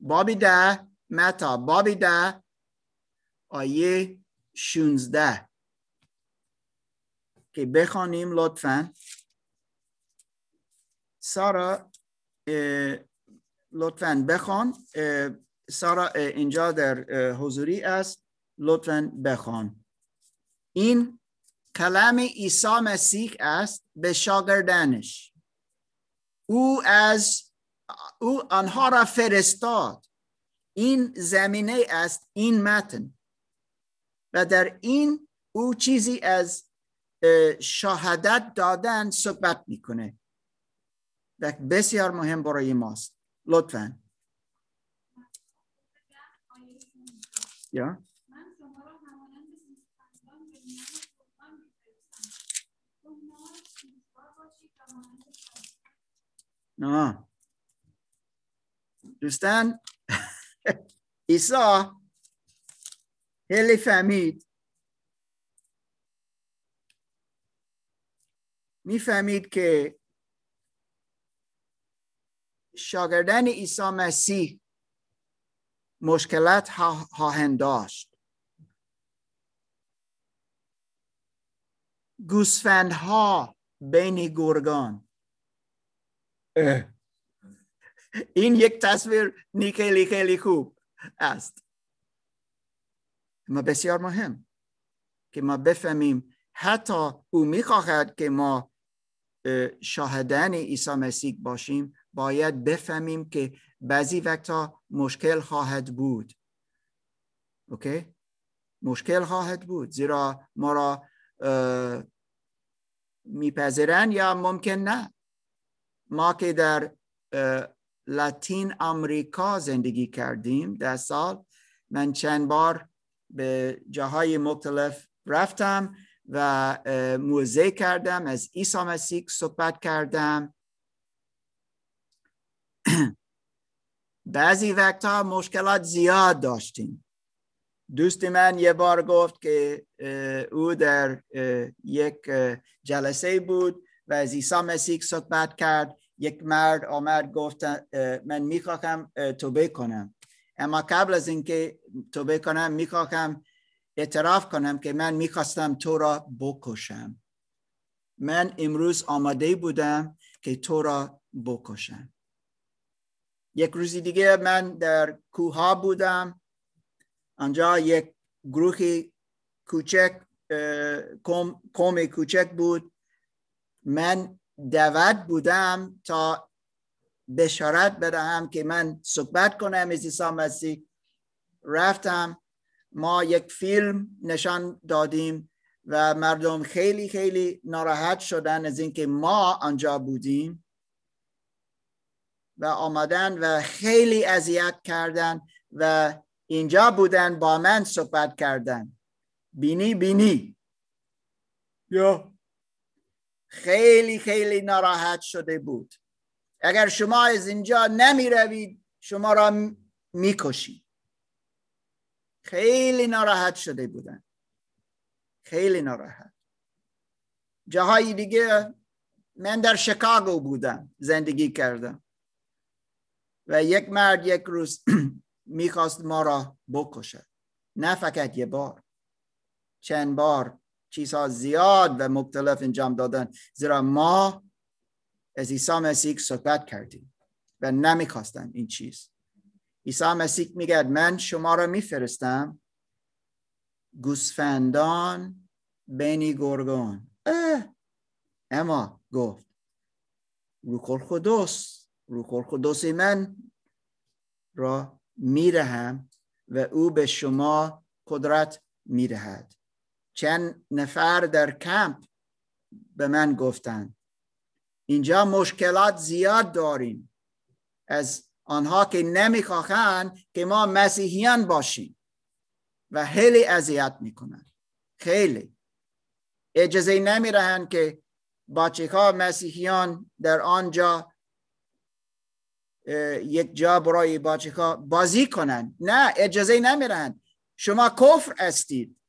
بابی ده متا بابی ده آیه 16 که بخوانیم لطفا. سارا لطفا بخوان. سارا اینجا در حضوری است. لطفا بخوان. این کلام عیسی مسیح است به شاگردانش. او از او آنها را فرستاد. این زمینه است این متن. و در این او چیزی از شهادت دادن صحبت می‌کنه. و بسیار مهم برای ماست. لطفا. یا؟ نه دوستان ایسا خیلی فهمید. می‌فهمید که شاگردان عیسی مسیح مشکلات خواهند داشت. گوسفندها بین گرگان. این یک تصویر نیکلی خیلی خوب است. ما بسیار مهم که ما بفهمیم حتی او می‌خواهد که ما شاهدان عیسی مسیح باشیم باید بفهمیم که بعضی وقتا مشکل خواهد بود. اوکی؟ مشکل خواهد بود. زیرا ما را میپذیرن یا ممکن نه. ما که در لاتین امریکا زندگی کردیم در سال من چند بار به جاهای مختلف رفتم و موزه کردم از عیسی مسیح صحبت کردم. بعضی وقتها مشکلات زیاد داشتیم. دوست من یه بار گفت که او در یک جلسه بود و از عیسی مسیح صحبت کرد. یک مرد آمد گفت من می‌خواهم توبه کنم. اما قبل از اینکه توبه کنم می‌خواهم اعتراف کنم که من می‌خواستم تو را بکشم. من امروز آماده بودم که تو را بکشم. یک روزی دیگه من در کوها بودم. آنجا یک گروه کوچک قوم کوچک بود. من دعوت بودم تا بشارت بدهم که من صحبت کنم از عیسی مسیح. رفتم. ما یک فیلم نشان دادیم و مردم خیلی خیلی ناراحت شدن از اینکه ما آنجا بودیم. و آمدن و خیلی اذیت کردن و اینجا بودن با من صحبت کردن. بینی بینی. یا. خیلی خیلی ناراحت شده بود. اگر شما از اینجا نمی روید شما را می‌کشید خیلی ناراحت شده بودن. خیلی ناراحت. جاهای دیگه من در شکاگو بودم زندگی کردم. و یک مرد یک روز می‌خواست ما را بکشد نه فقط یه بار چند بار چیزها زیاد و مختلف انجام دادن زیرا ما از عیسی مسیح صحبت کردیم و نمی‌خواستن این چیز. عیسی مسیح میگه من شما را میفرستم گوسفندان بینی گرگان. اما گفت روح القدس. روح القدس من را میرهم و او به شما قدرت می‌دهد چند نفر در کمپ به من گفتند اینجا مشکلات زیاد داریم. از آنها که نمی‌خواهند که ما مسیحیان باشیم و خیلی اذیت می‌کنن خیلی. اجازه نمیرهند که بچه ها مسیحیان در آنجا یک جا برای ها بازی کنند نه اجازه نمیرهند شما کفر استید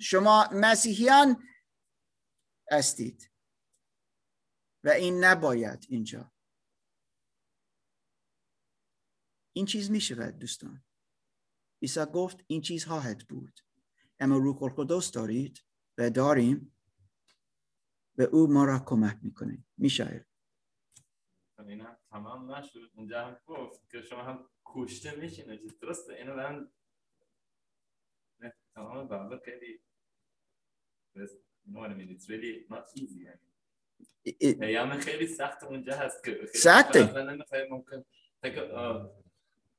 شما مسیحیان استید و این نباید اینجا. این چیز می شود دوستان. عیسی گفت این چیز خواهد بود. اما روح القدس دارید و داریم و او ما را کمک می‌کنه. میشه. این هم تمام نشد. اونجا هم گفت که شما هم کشته میشین درسته؟ اینو من تمام بابا خیلی you know what I mean? It's really not easy. یعنی پیام خیلی سخت اونجا هست که سخته؟ ممکن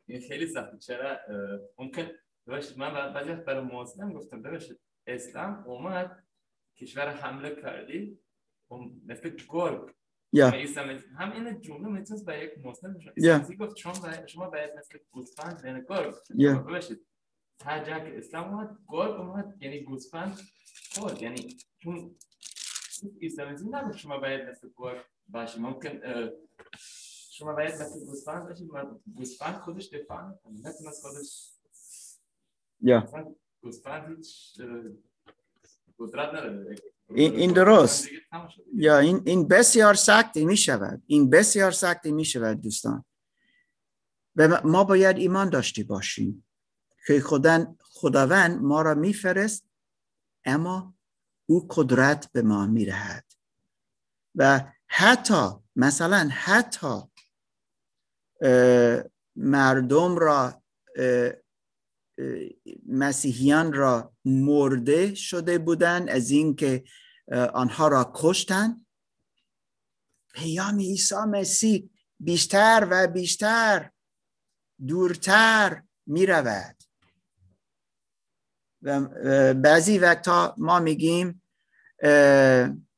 این خیلی سخته. چرا؟ ممکن ببخشید من بعضی وقت برای گفتم ببخشید اسلام اومد کشور حمله کردی مثل گرگ. یا. هم این جمله می‌تونست به یک مسلم بشه گفت شما شما باید مثل گوسفند گرگ ببخشید. هر جا که اسلام اومد گرگ اومد یعنی گوسفند خود یعنی چون ایسلامیزم نبود شما باید مثل گرگ باشی ممکن شما باید مثل گوسفند باشید. گوسفند خودش دفاع نکنه نتونست خودش یا. گوسفند هیچ قدرت نداره. این, این درست. یا این, این بسیار سختی می شود این بسیار سختی می شود دوستان. و ما باید ایمان داشته باشیم که خدان خداوند ما را میفرست اما او قدرت به ما می‌دهد. و حتی مثلا حتی مردم را مسیحیان را مرده شده بودند از اینکه آنها را کشتن. پیام عیسی مسیح بیشتر و بیشتر دورتر می رود و بعضی وقتا ما میگیم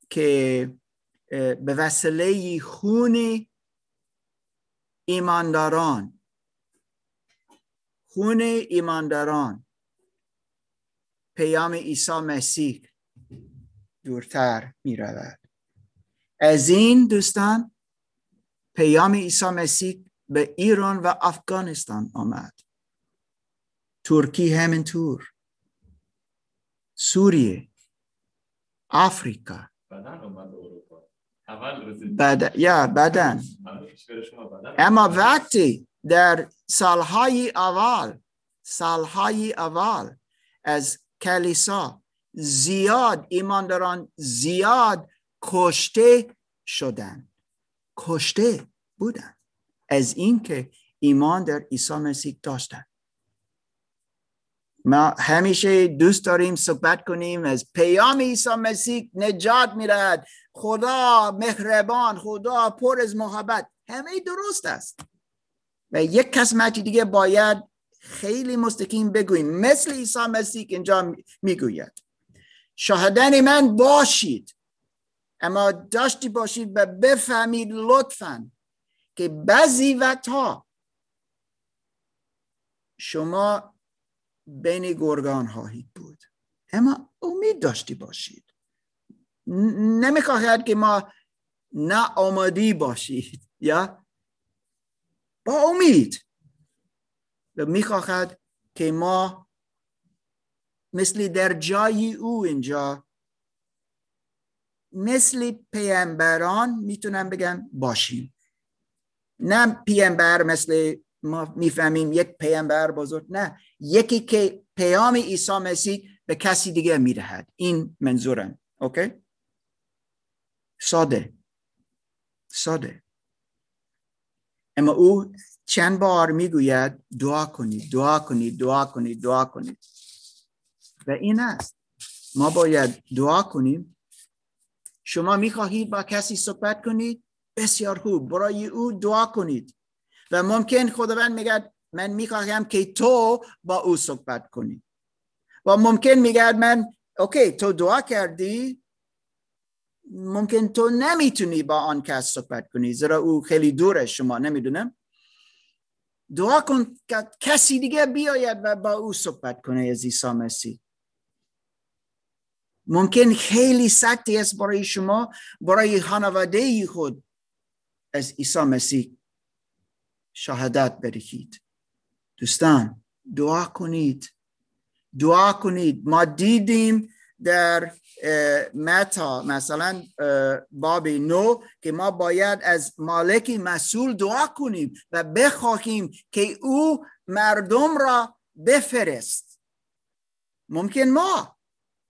که به وسیله خون ایمانداران خون ایمانداران. پیام عیسی مسیح دورتر می رود از این دوستان پیام عیسی مسیح به ایران و افغانستان آمد. ترکی همینطور. سوریه آفریقا. بعد یا بدن. اما وقتی در سالهای اول سالهای اول از کلیسا زیاد ایمانداران زیاد کشته شدن. کشته بودن. از اینکه ایمان در عیسی مسیح داشتن. ما همیشه دوست داریم صحبت کنیم از پیام عیسی مسیح نجات میرد خدا مهربان خدا پر از محبت. همه درست است. و یک قسمت دیگه باید خیلی مستقیم بگوییم. مثل عیسی مسیح اینجا می‌گوید. شاهدن من باشید. اما داشتی باشید و بفهمید لطفا که بعضی وقتها شما بین گرگان خواهید بود. اما امید داشتی باشید. نمی‌خواهد که ما نه آمادی باشید. یا با امید. و می‌خواهد که ما مثل در جای او اینجا مثل پیامبران می‌تونم بگم باشیم. نه پیامبر مثل ما می‌فهمیم یک پیامبر بزرگ نه. یکی که پیام عیسی مسیح به کسی دیگه می‌دهد. این منظورم. اوکی؟ ساده. ساده. اما او چند بار می‌گوید دعا کنید دعا کنید دعا کنید دعا کنید. و این است. ما باید دعا کنیم. شما می‌خواهید با کسی صحبت کنید؟ بسیار خوب برای او دعا کنید. و ممکن خداوند میگه من می‌خواهم که تو با او صحبت کنی. و ممکن میگه من اوکی تو دعا کردی؟ ممکن تو نمی‌تونی با آن کس صحبت کنی زیرا او خیلی دوره شما نمی‌دونم. دعا کن که کسی دیگه بیاید و با او صحبت کنه از عیسی مسیح. ممکن خیلی سختی است برای شما برای خانواده خود از عیسی مسیح شهادت بدهید دوستان دعا کنید. دعا کنید. ما دیدیم در متا مثلا باب نو که ما باید از مالک مسئول دعا کنیم و بخواهیم که او مردم را بفرست. ممکن ما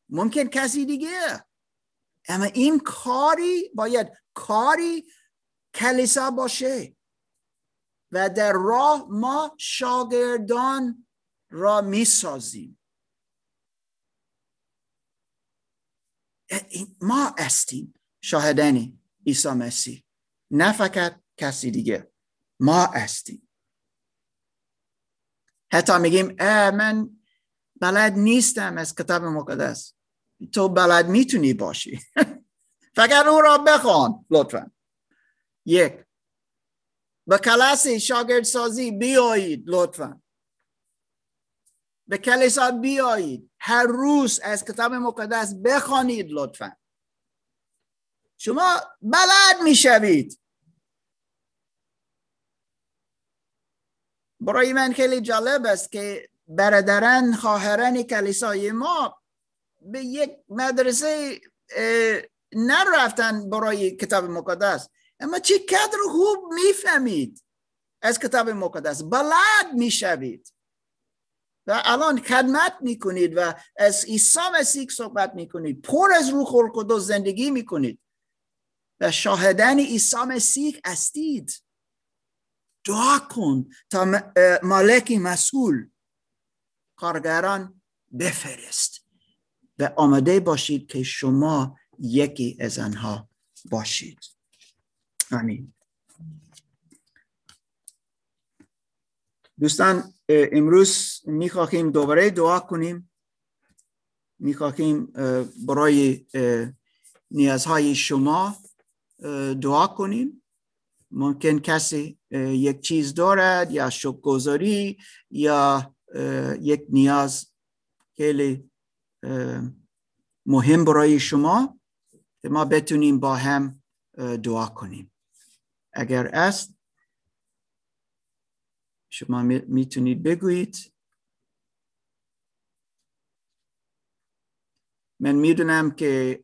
ممکن کسی دیگه. اما این کاری باید کاری کلیسا باشه و در راه ما شاگردان را می ما استیم شاهدن عیسی مسیح. نه فقط کسی دیگه ما استیم حتی میگیم من بلد نیستم از کتاب مقدس. تو بلد می‌تونی باشی. فقط او را بخوان لطفا. یک به کلاس شاگرد سازی بیایید لطفا. به کلیسا بیایید. هر روز از کتاب مقدس بخوانید لطفا. شما بلد می‌شوید. برای من خیلی جالب است که برادران خواهران کلیسای ما به یک مدرسه نرفتن برای کتاب مقدس. اما چه قدر خوب می‌فهمید. از کتاب مقدس بلد می‌شوید. و الان خدمت می‌کنید و از عیسی مسیح صحبت می‌کنید. پر از روح القدس زندگی می‌کنید. و شاهدن عیسی مسیح استید دعا کن تا مالک مسئول. کارگران بفرست. و آماده باشید که شما یکی از آنها باشید. آمین. دوستان امروز می‌خواهیم دوباره دعا کنیم. می‌خواهیم برای نیازهای شما دعا کنیم. ممکن کسی یک چیز دارد یا شکرگزاری یا یک نیاز خیلی مهم برای شما ما بتونیم با هم دعا کنیم. اگر است شما می‌تونید بگویید. من می‌دونم که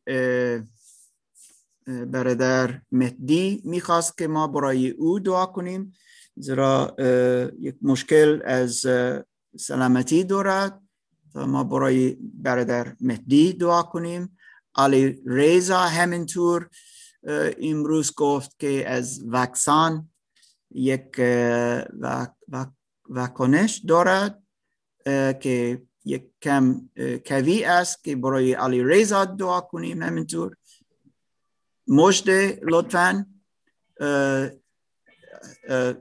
برادر مهدی می‌خواست که ما برای او دعا کنیم زیرا یک مشکل از سلامتی دارد. تا ما برای برادر مهدی دعا کنیم. علی ریزا همینطور امروز گفت که از وکسان یک وکنش دارد که یک کم کوی است که برای علی ریزا دعا کنیم همینطور. مجد لطفا.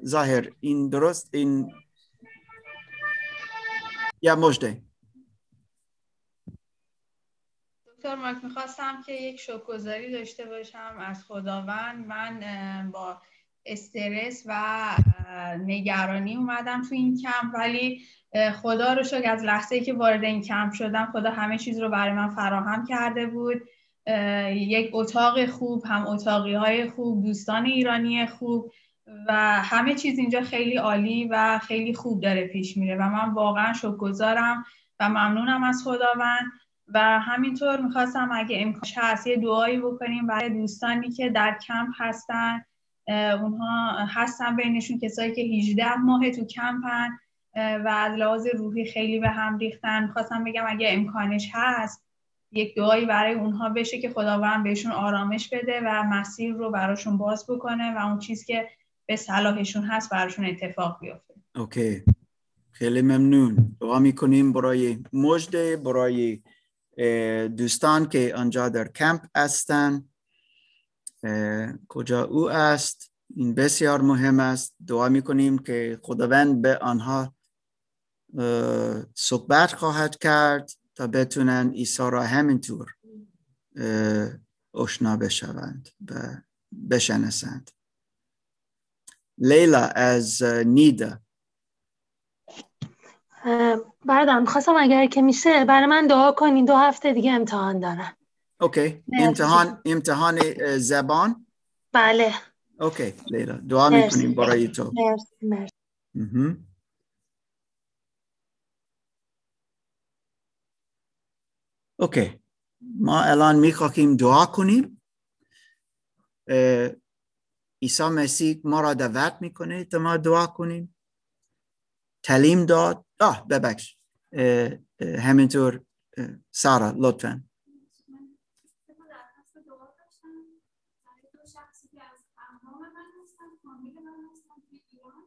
ظاهر این درست این یا مجده دکتر ماک می‌خواستم که یک شکرگزاری داشته باشم از خداوند. من با استرس و نگرانی اومدم تو این کمپ. ولی خدا رو شکر از لحظه که وارد این کمپ شدم خدا همه چیز رو برای من فراهم کرده بود. یک اتاق خوب هم اتاقی های خوب دوستان ایرانی خوب و همه چیز اینجا خیلی عالی و خیلی خوب داره پیش میره و من واقعا شکرگزارم و ممنونم از خداوند. و همینطور می‌خواستم اگه امکانش هست یه دعایی بکنیم برای دوستانی که در کمپ هستن. اونها هستن بینشون کسایی که 18 ماه تو کمپن و از لحاظ روحی خیلی به هم ریختن. می‌خواستم بگم اگه امکانش هست یک دعایی برای اونها بشه که خداوند بهشون آرامش بده و مسیر رو براشون باز بکنه و اون چیز که به صلاحشون هست براشون اتفاق بیفته. اوکی. خیلی ممنون. دعا می‌کنیم برای مجد برای دوستان که آنجا در کمپ هستن. کجا او است؟ این بسیار مهم است. دعا می‌کنیم که خداوند به آنها صحبت خواهد کرد تا بتونن عیسی را همینطور اشنا بشوند و بشناسند. لیلا از نیدا. برادرم خواستم اگر که میشه برای من دعا کنین. دو هفته دیگه امتحان دارم. اوکی امتحان امتحان زبان؟ بله. اوکی لیلا دعا می‌کنیم برای تو. مرسی مرسی. اوکی ما الان می‌خواهیم دعا کنیم. عیسی مسیح ما را دعوت می‌کنه تا ما دعا کنیم. تعلیم داد. آه ببخش. همینطور. سارا لطفا.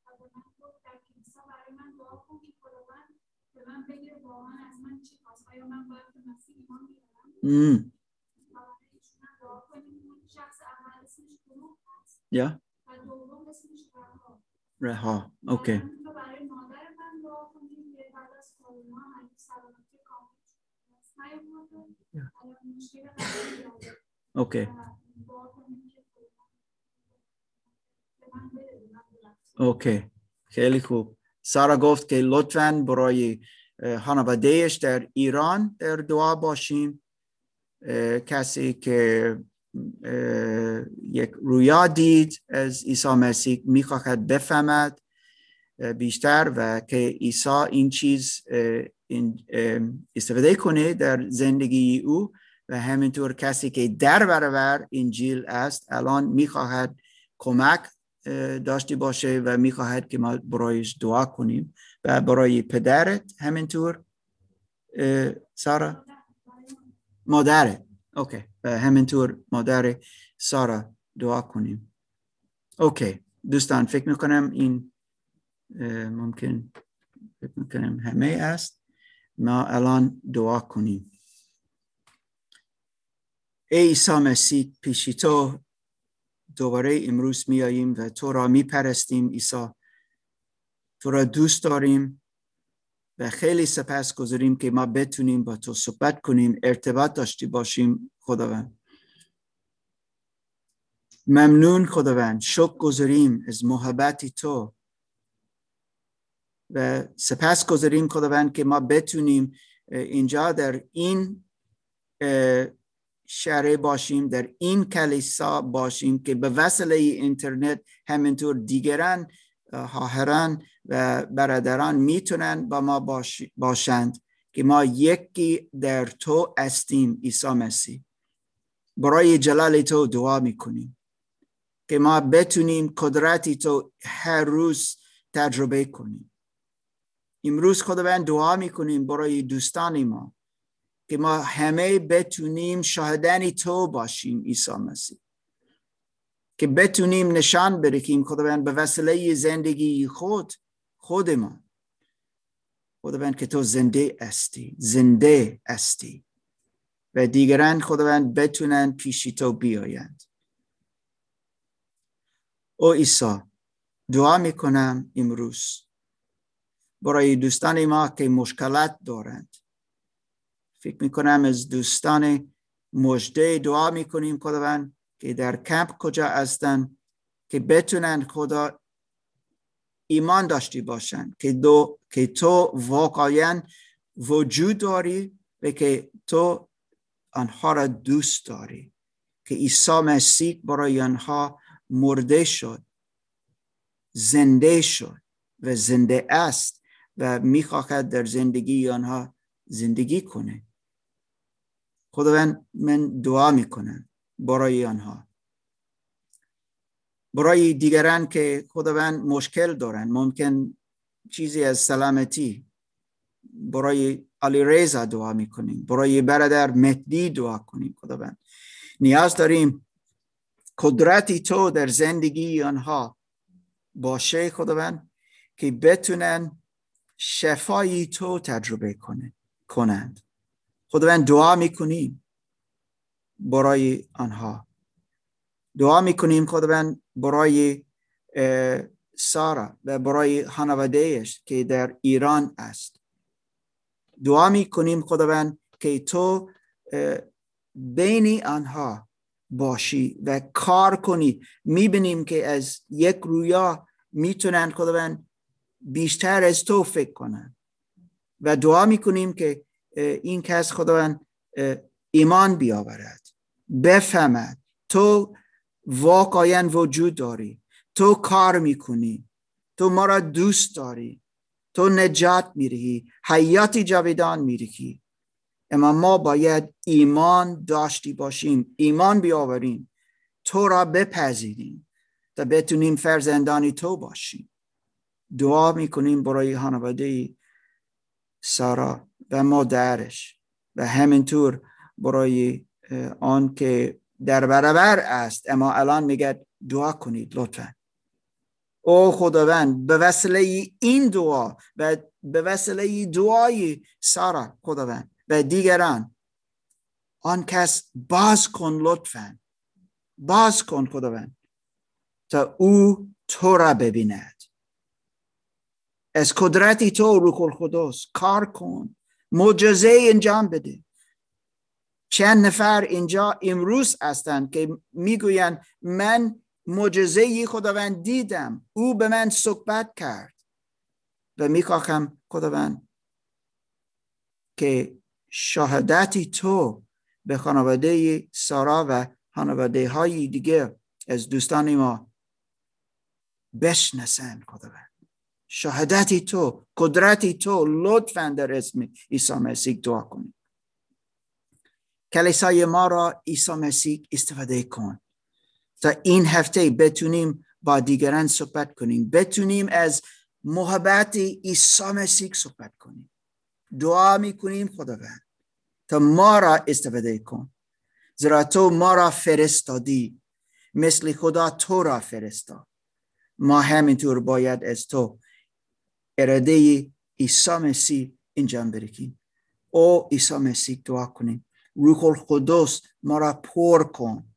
آها آها اوکی یا یا اوه اوکی Mm. یا رها اوکی اوکی اوکی. خیلی خوب. سارا گفت که لطفا برای خانوادهش در ایران در دعا باشیم. کسی که یک رویا دید از عیسی مسیح می‌خواهد بفهمد بیشتر و که عیسی این چیز استفاده کنه در زندگی او و همینطور کسی که در برابر انجیل است الان می‌خواهد کمک داشته باشه و می‌خواهد که ما برایش دعا کنیم. و برای پدرت همینطور. سارا؟ مادرت اوکی. و همینطور مادر سارا دعا کنیم. اوکی. دوستان فکر می‌کنم این ممکن فکر می‌کنم همه است. ما الان دعا کنیم. ای عیسی مسیح پیشی تو دوباره امروز میاییم و تو را میپرستیم عیسی. تو را دوست داریم و خیلی سپس گذاریم که ما بتونیم با تو صحبت کنیم ارتباط داشتی باشیم خداوند. ممنون خداوند. شکر گذاریم از محبت تو. و سپس گذاریم خداوند که ما بتونیم اینجا در این شهر باشیم در این کلیسا باشیم که به وسیله اینترنت همینطور دیگران خواهران و برادران می‌تونن با ما باشند که ما یکی در تو استیم عیسی مسیح. برای جلال تو دعا می‌کنیم که ما بتونیم قدرتی تو هر روز تجربه کنیم. امروز خداوند دعا می‌کنیم برای دوستان ما. که ما همه بتونیم شاهدن تو باشیم عیسی مسیح. که بتونیم نشان بدهیم خداوند به وسیله زندگی خود خود ما خداوند که تو زنده استی زنده استی. و دیگران خداوند بتونن پیشی تو بیایند. او عیسی دعا می‌کنم امروز. برای دوستان ما که مشکلات دارند. فکر می‌کنم از دوستان مجده دعا می‌کنیم خداوند که در کمپ کجا هستن که بتونن خدا ایمان داشتی باشن که دو که تو واقعا وجود داری و که تو آنها را دوست داری که عیسی مسیح برای آنها مرده شد زنده شد و زنده است و می‌خواهد در زندگی آنها زندگی کنه. خداوند من دعا می‌کنم برای آنها. برای دیگران که خداوند مشکل دارن ممکن چیزی از سلامتی. برای علی ریزا دعا می‌کنیم برای برادر مهدی دعا کنیم خداوند. نیاز داریم قدرتی تو در زندگی آنها باشه خداوند که بتونن شفای تو تجربه کنند. خداوند دعا می‌کنیم برای آنها. دعا می‌کنیم خداوند برای سارا و برای خانوادهش که در ایران است. دعا می‌کنیم خداوند که تو بین آنها باشی و کار کنی. می‌بینیم که از یک رویا می‌تونن خداوند بیشتر از تو فکر کنن. و دعا می‌کنیم که این کس خداوند ایمان بیاورد. بفهمد. تو واقعا وجود داری. تو کار می‌کنی. تو ما را دوست داری. تو نجات میرهی حیاتی جاویدان میرهی اما ما باید ایمان داشتی باشیم. ایمان بیاوریم. تو را بپذیریم تا بتونیم فرزندانی تو باشیم. دعا می‌کنیم برای خانواده سارا. و مادرش و همینطور برای آن که در برابر است. اما الان میگه دعا کنید لطفا. او خداوند به وسیله این دعا و به وسیله دعای سارا خداوند و دیگران آن کس باز کن لطفا. باز کن خداوند تا او تو را ببیند. از قدرتی تو روح القدس کار کن. معجزه انجام بده. چند نفر اینجا امروز هستند که می‌گویند من معجزه خداوند دیدم. او به من صحبت کرد. و می‌خواهم خداوند که شهادتی تو به خانواده سارا و خانواده های دیگه از دوستان ما بشنسن خداوند. شهادتی تو قدرتی تو لطفا در اسم عیسی مسیح دعا کنید کلیسای ما را عیسی مسیح استفاده کن تا این هفته بتونیم با دیگران صحبت کنیم. بتونیم از محبت عیسی مسیح صحبت کنیم. دعا می‌کنیم خداوند. تا ما را استفاده کن. زیرا تو ما را فرستادی. مثل خدا تو را فرستاد. ما همینطور باید از تو اراده عیسی مسیح انجام برکیم او عیسی مسیح دعا کنیم. روح القدس ما را پر کن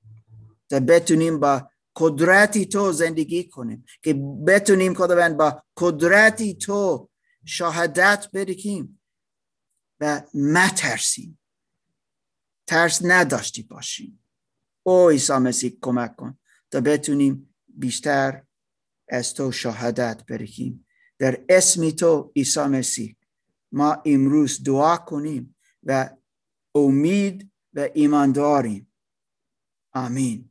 تا بتونیم با قدرتی تو زندگی کنیم. که بتونیم خداوند با قدرتی تو شهادت بدهیم و مترسیم ترس نداشتی باشیم. او عیسی مسیح کمک کن تا بتونیم بیشتر از تو شهادت برکیم در اسم تو عیسی مسیح. ما امروز دعا کنیم و امید و ایمان داریم آمین.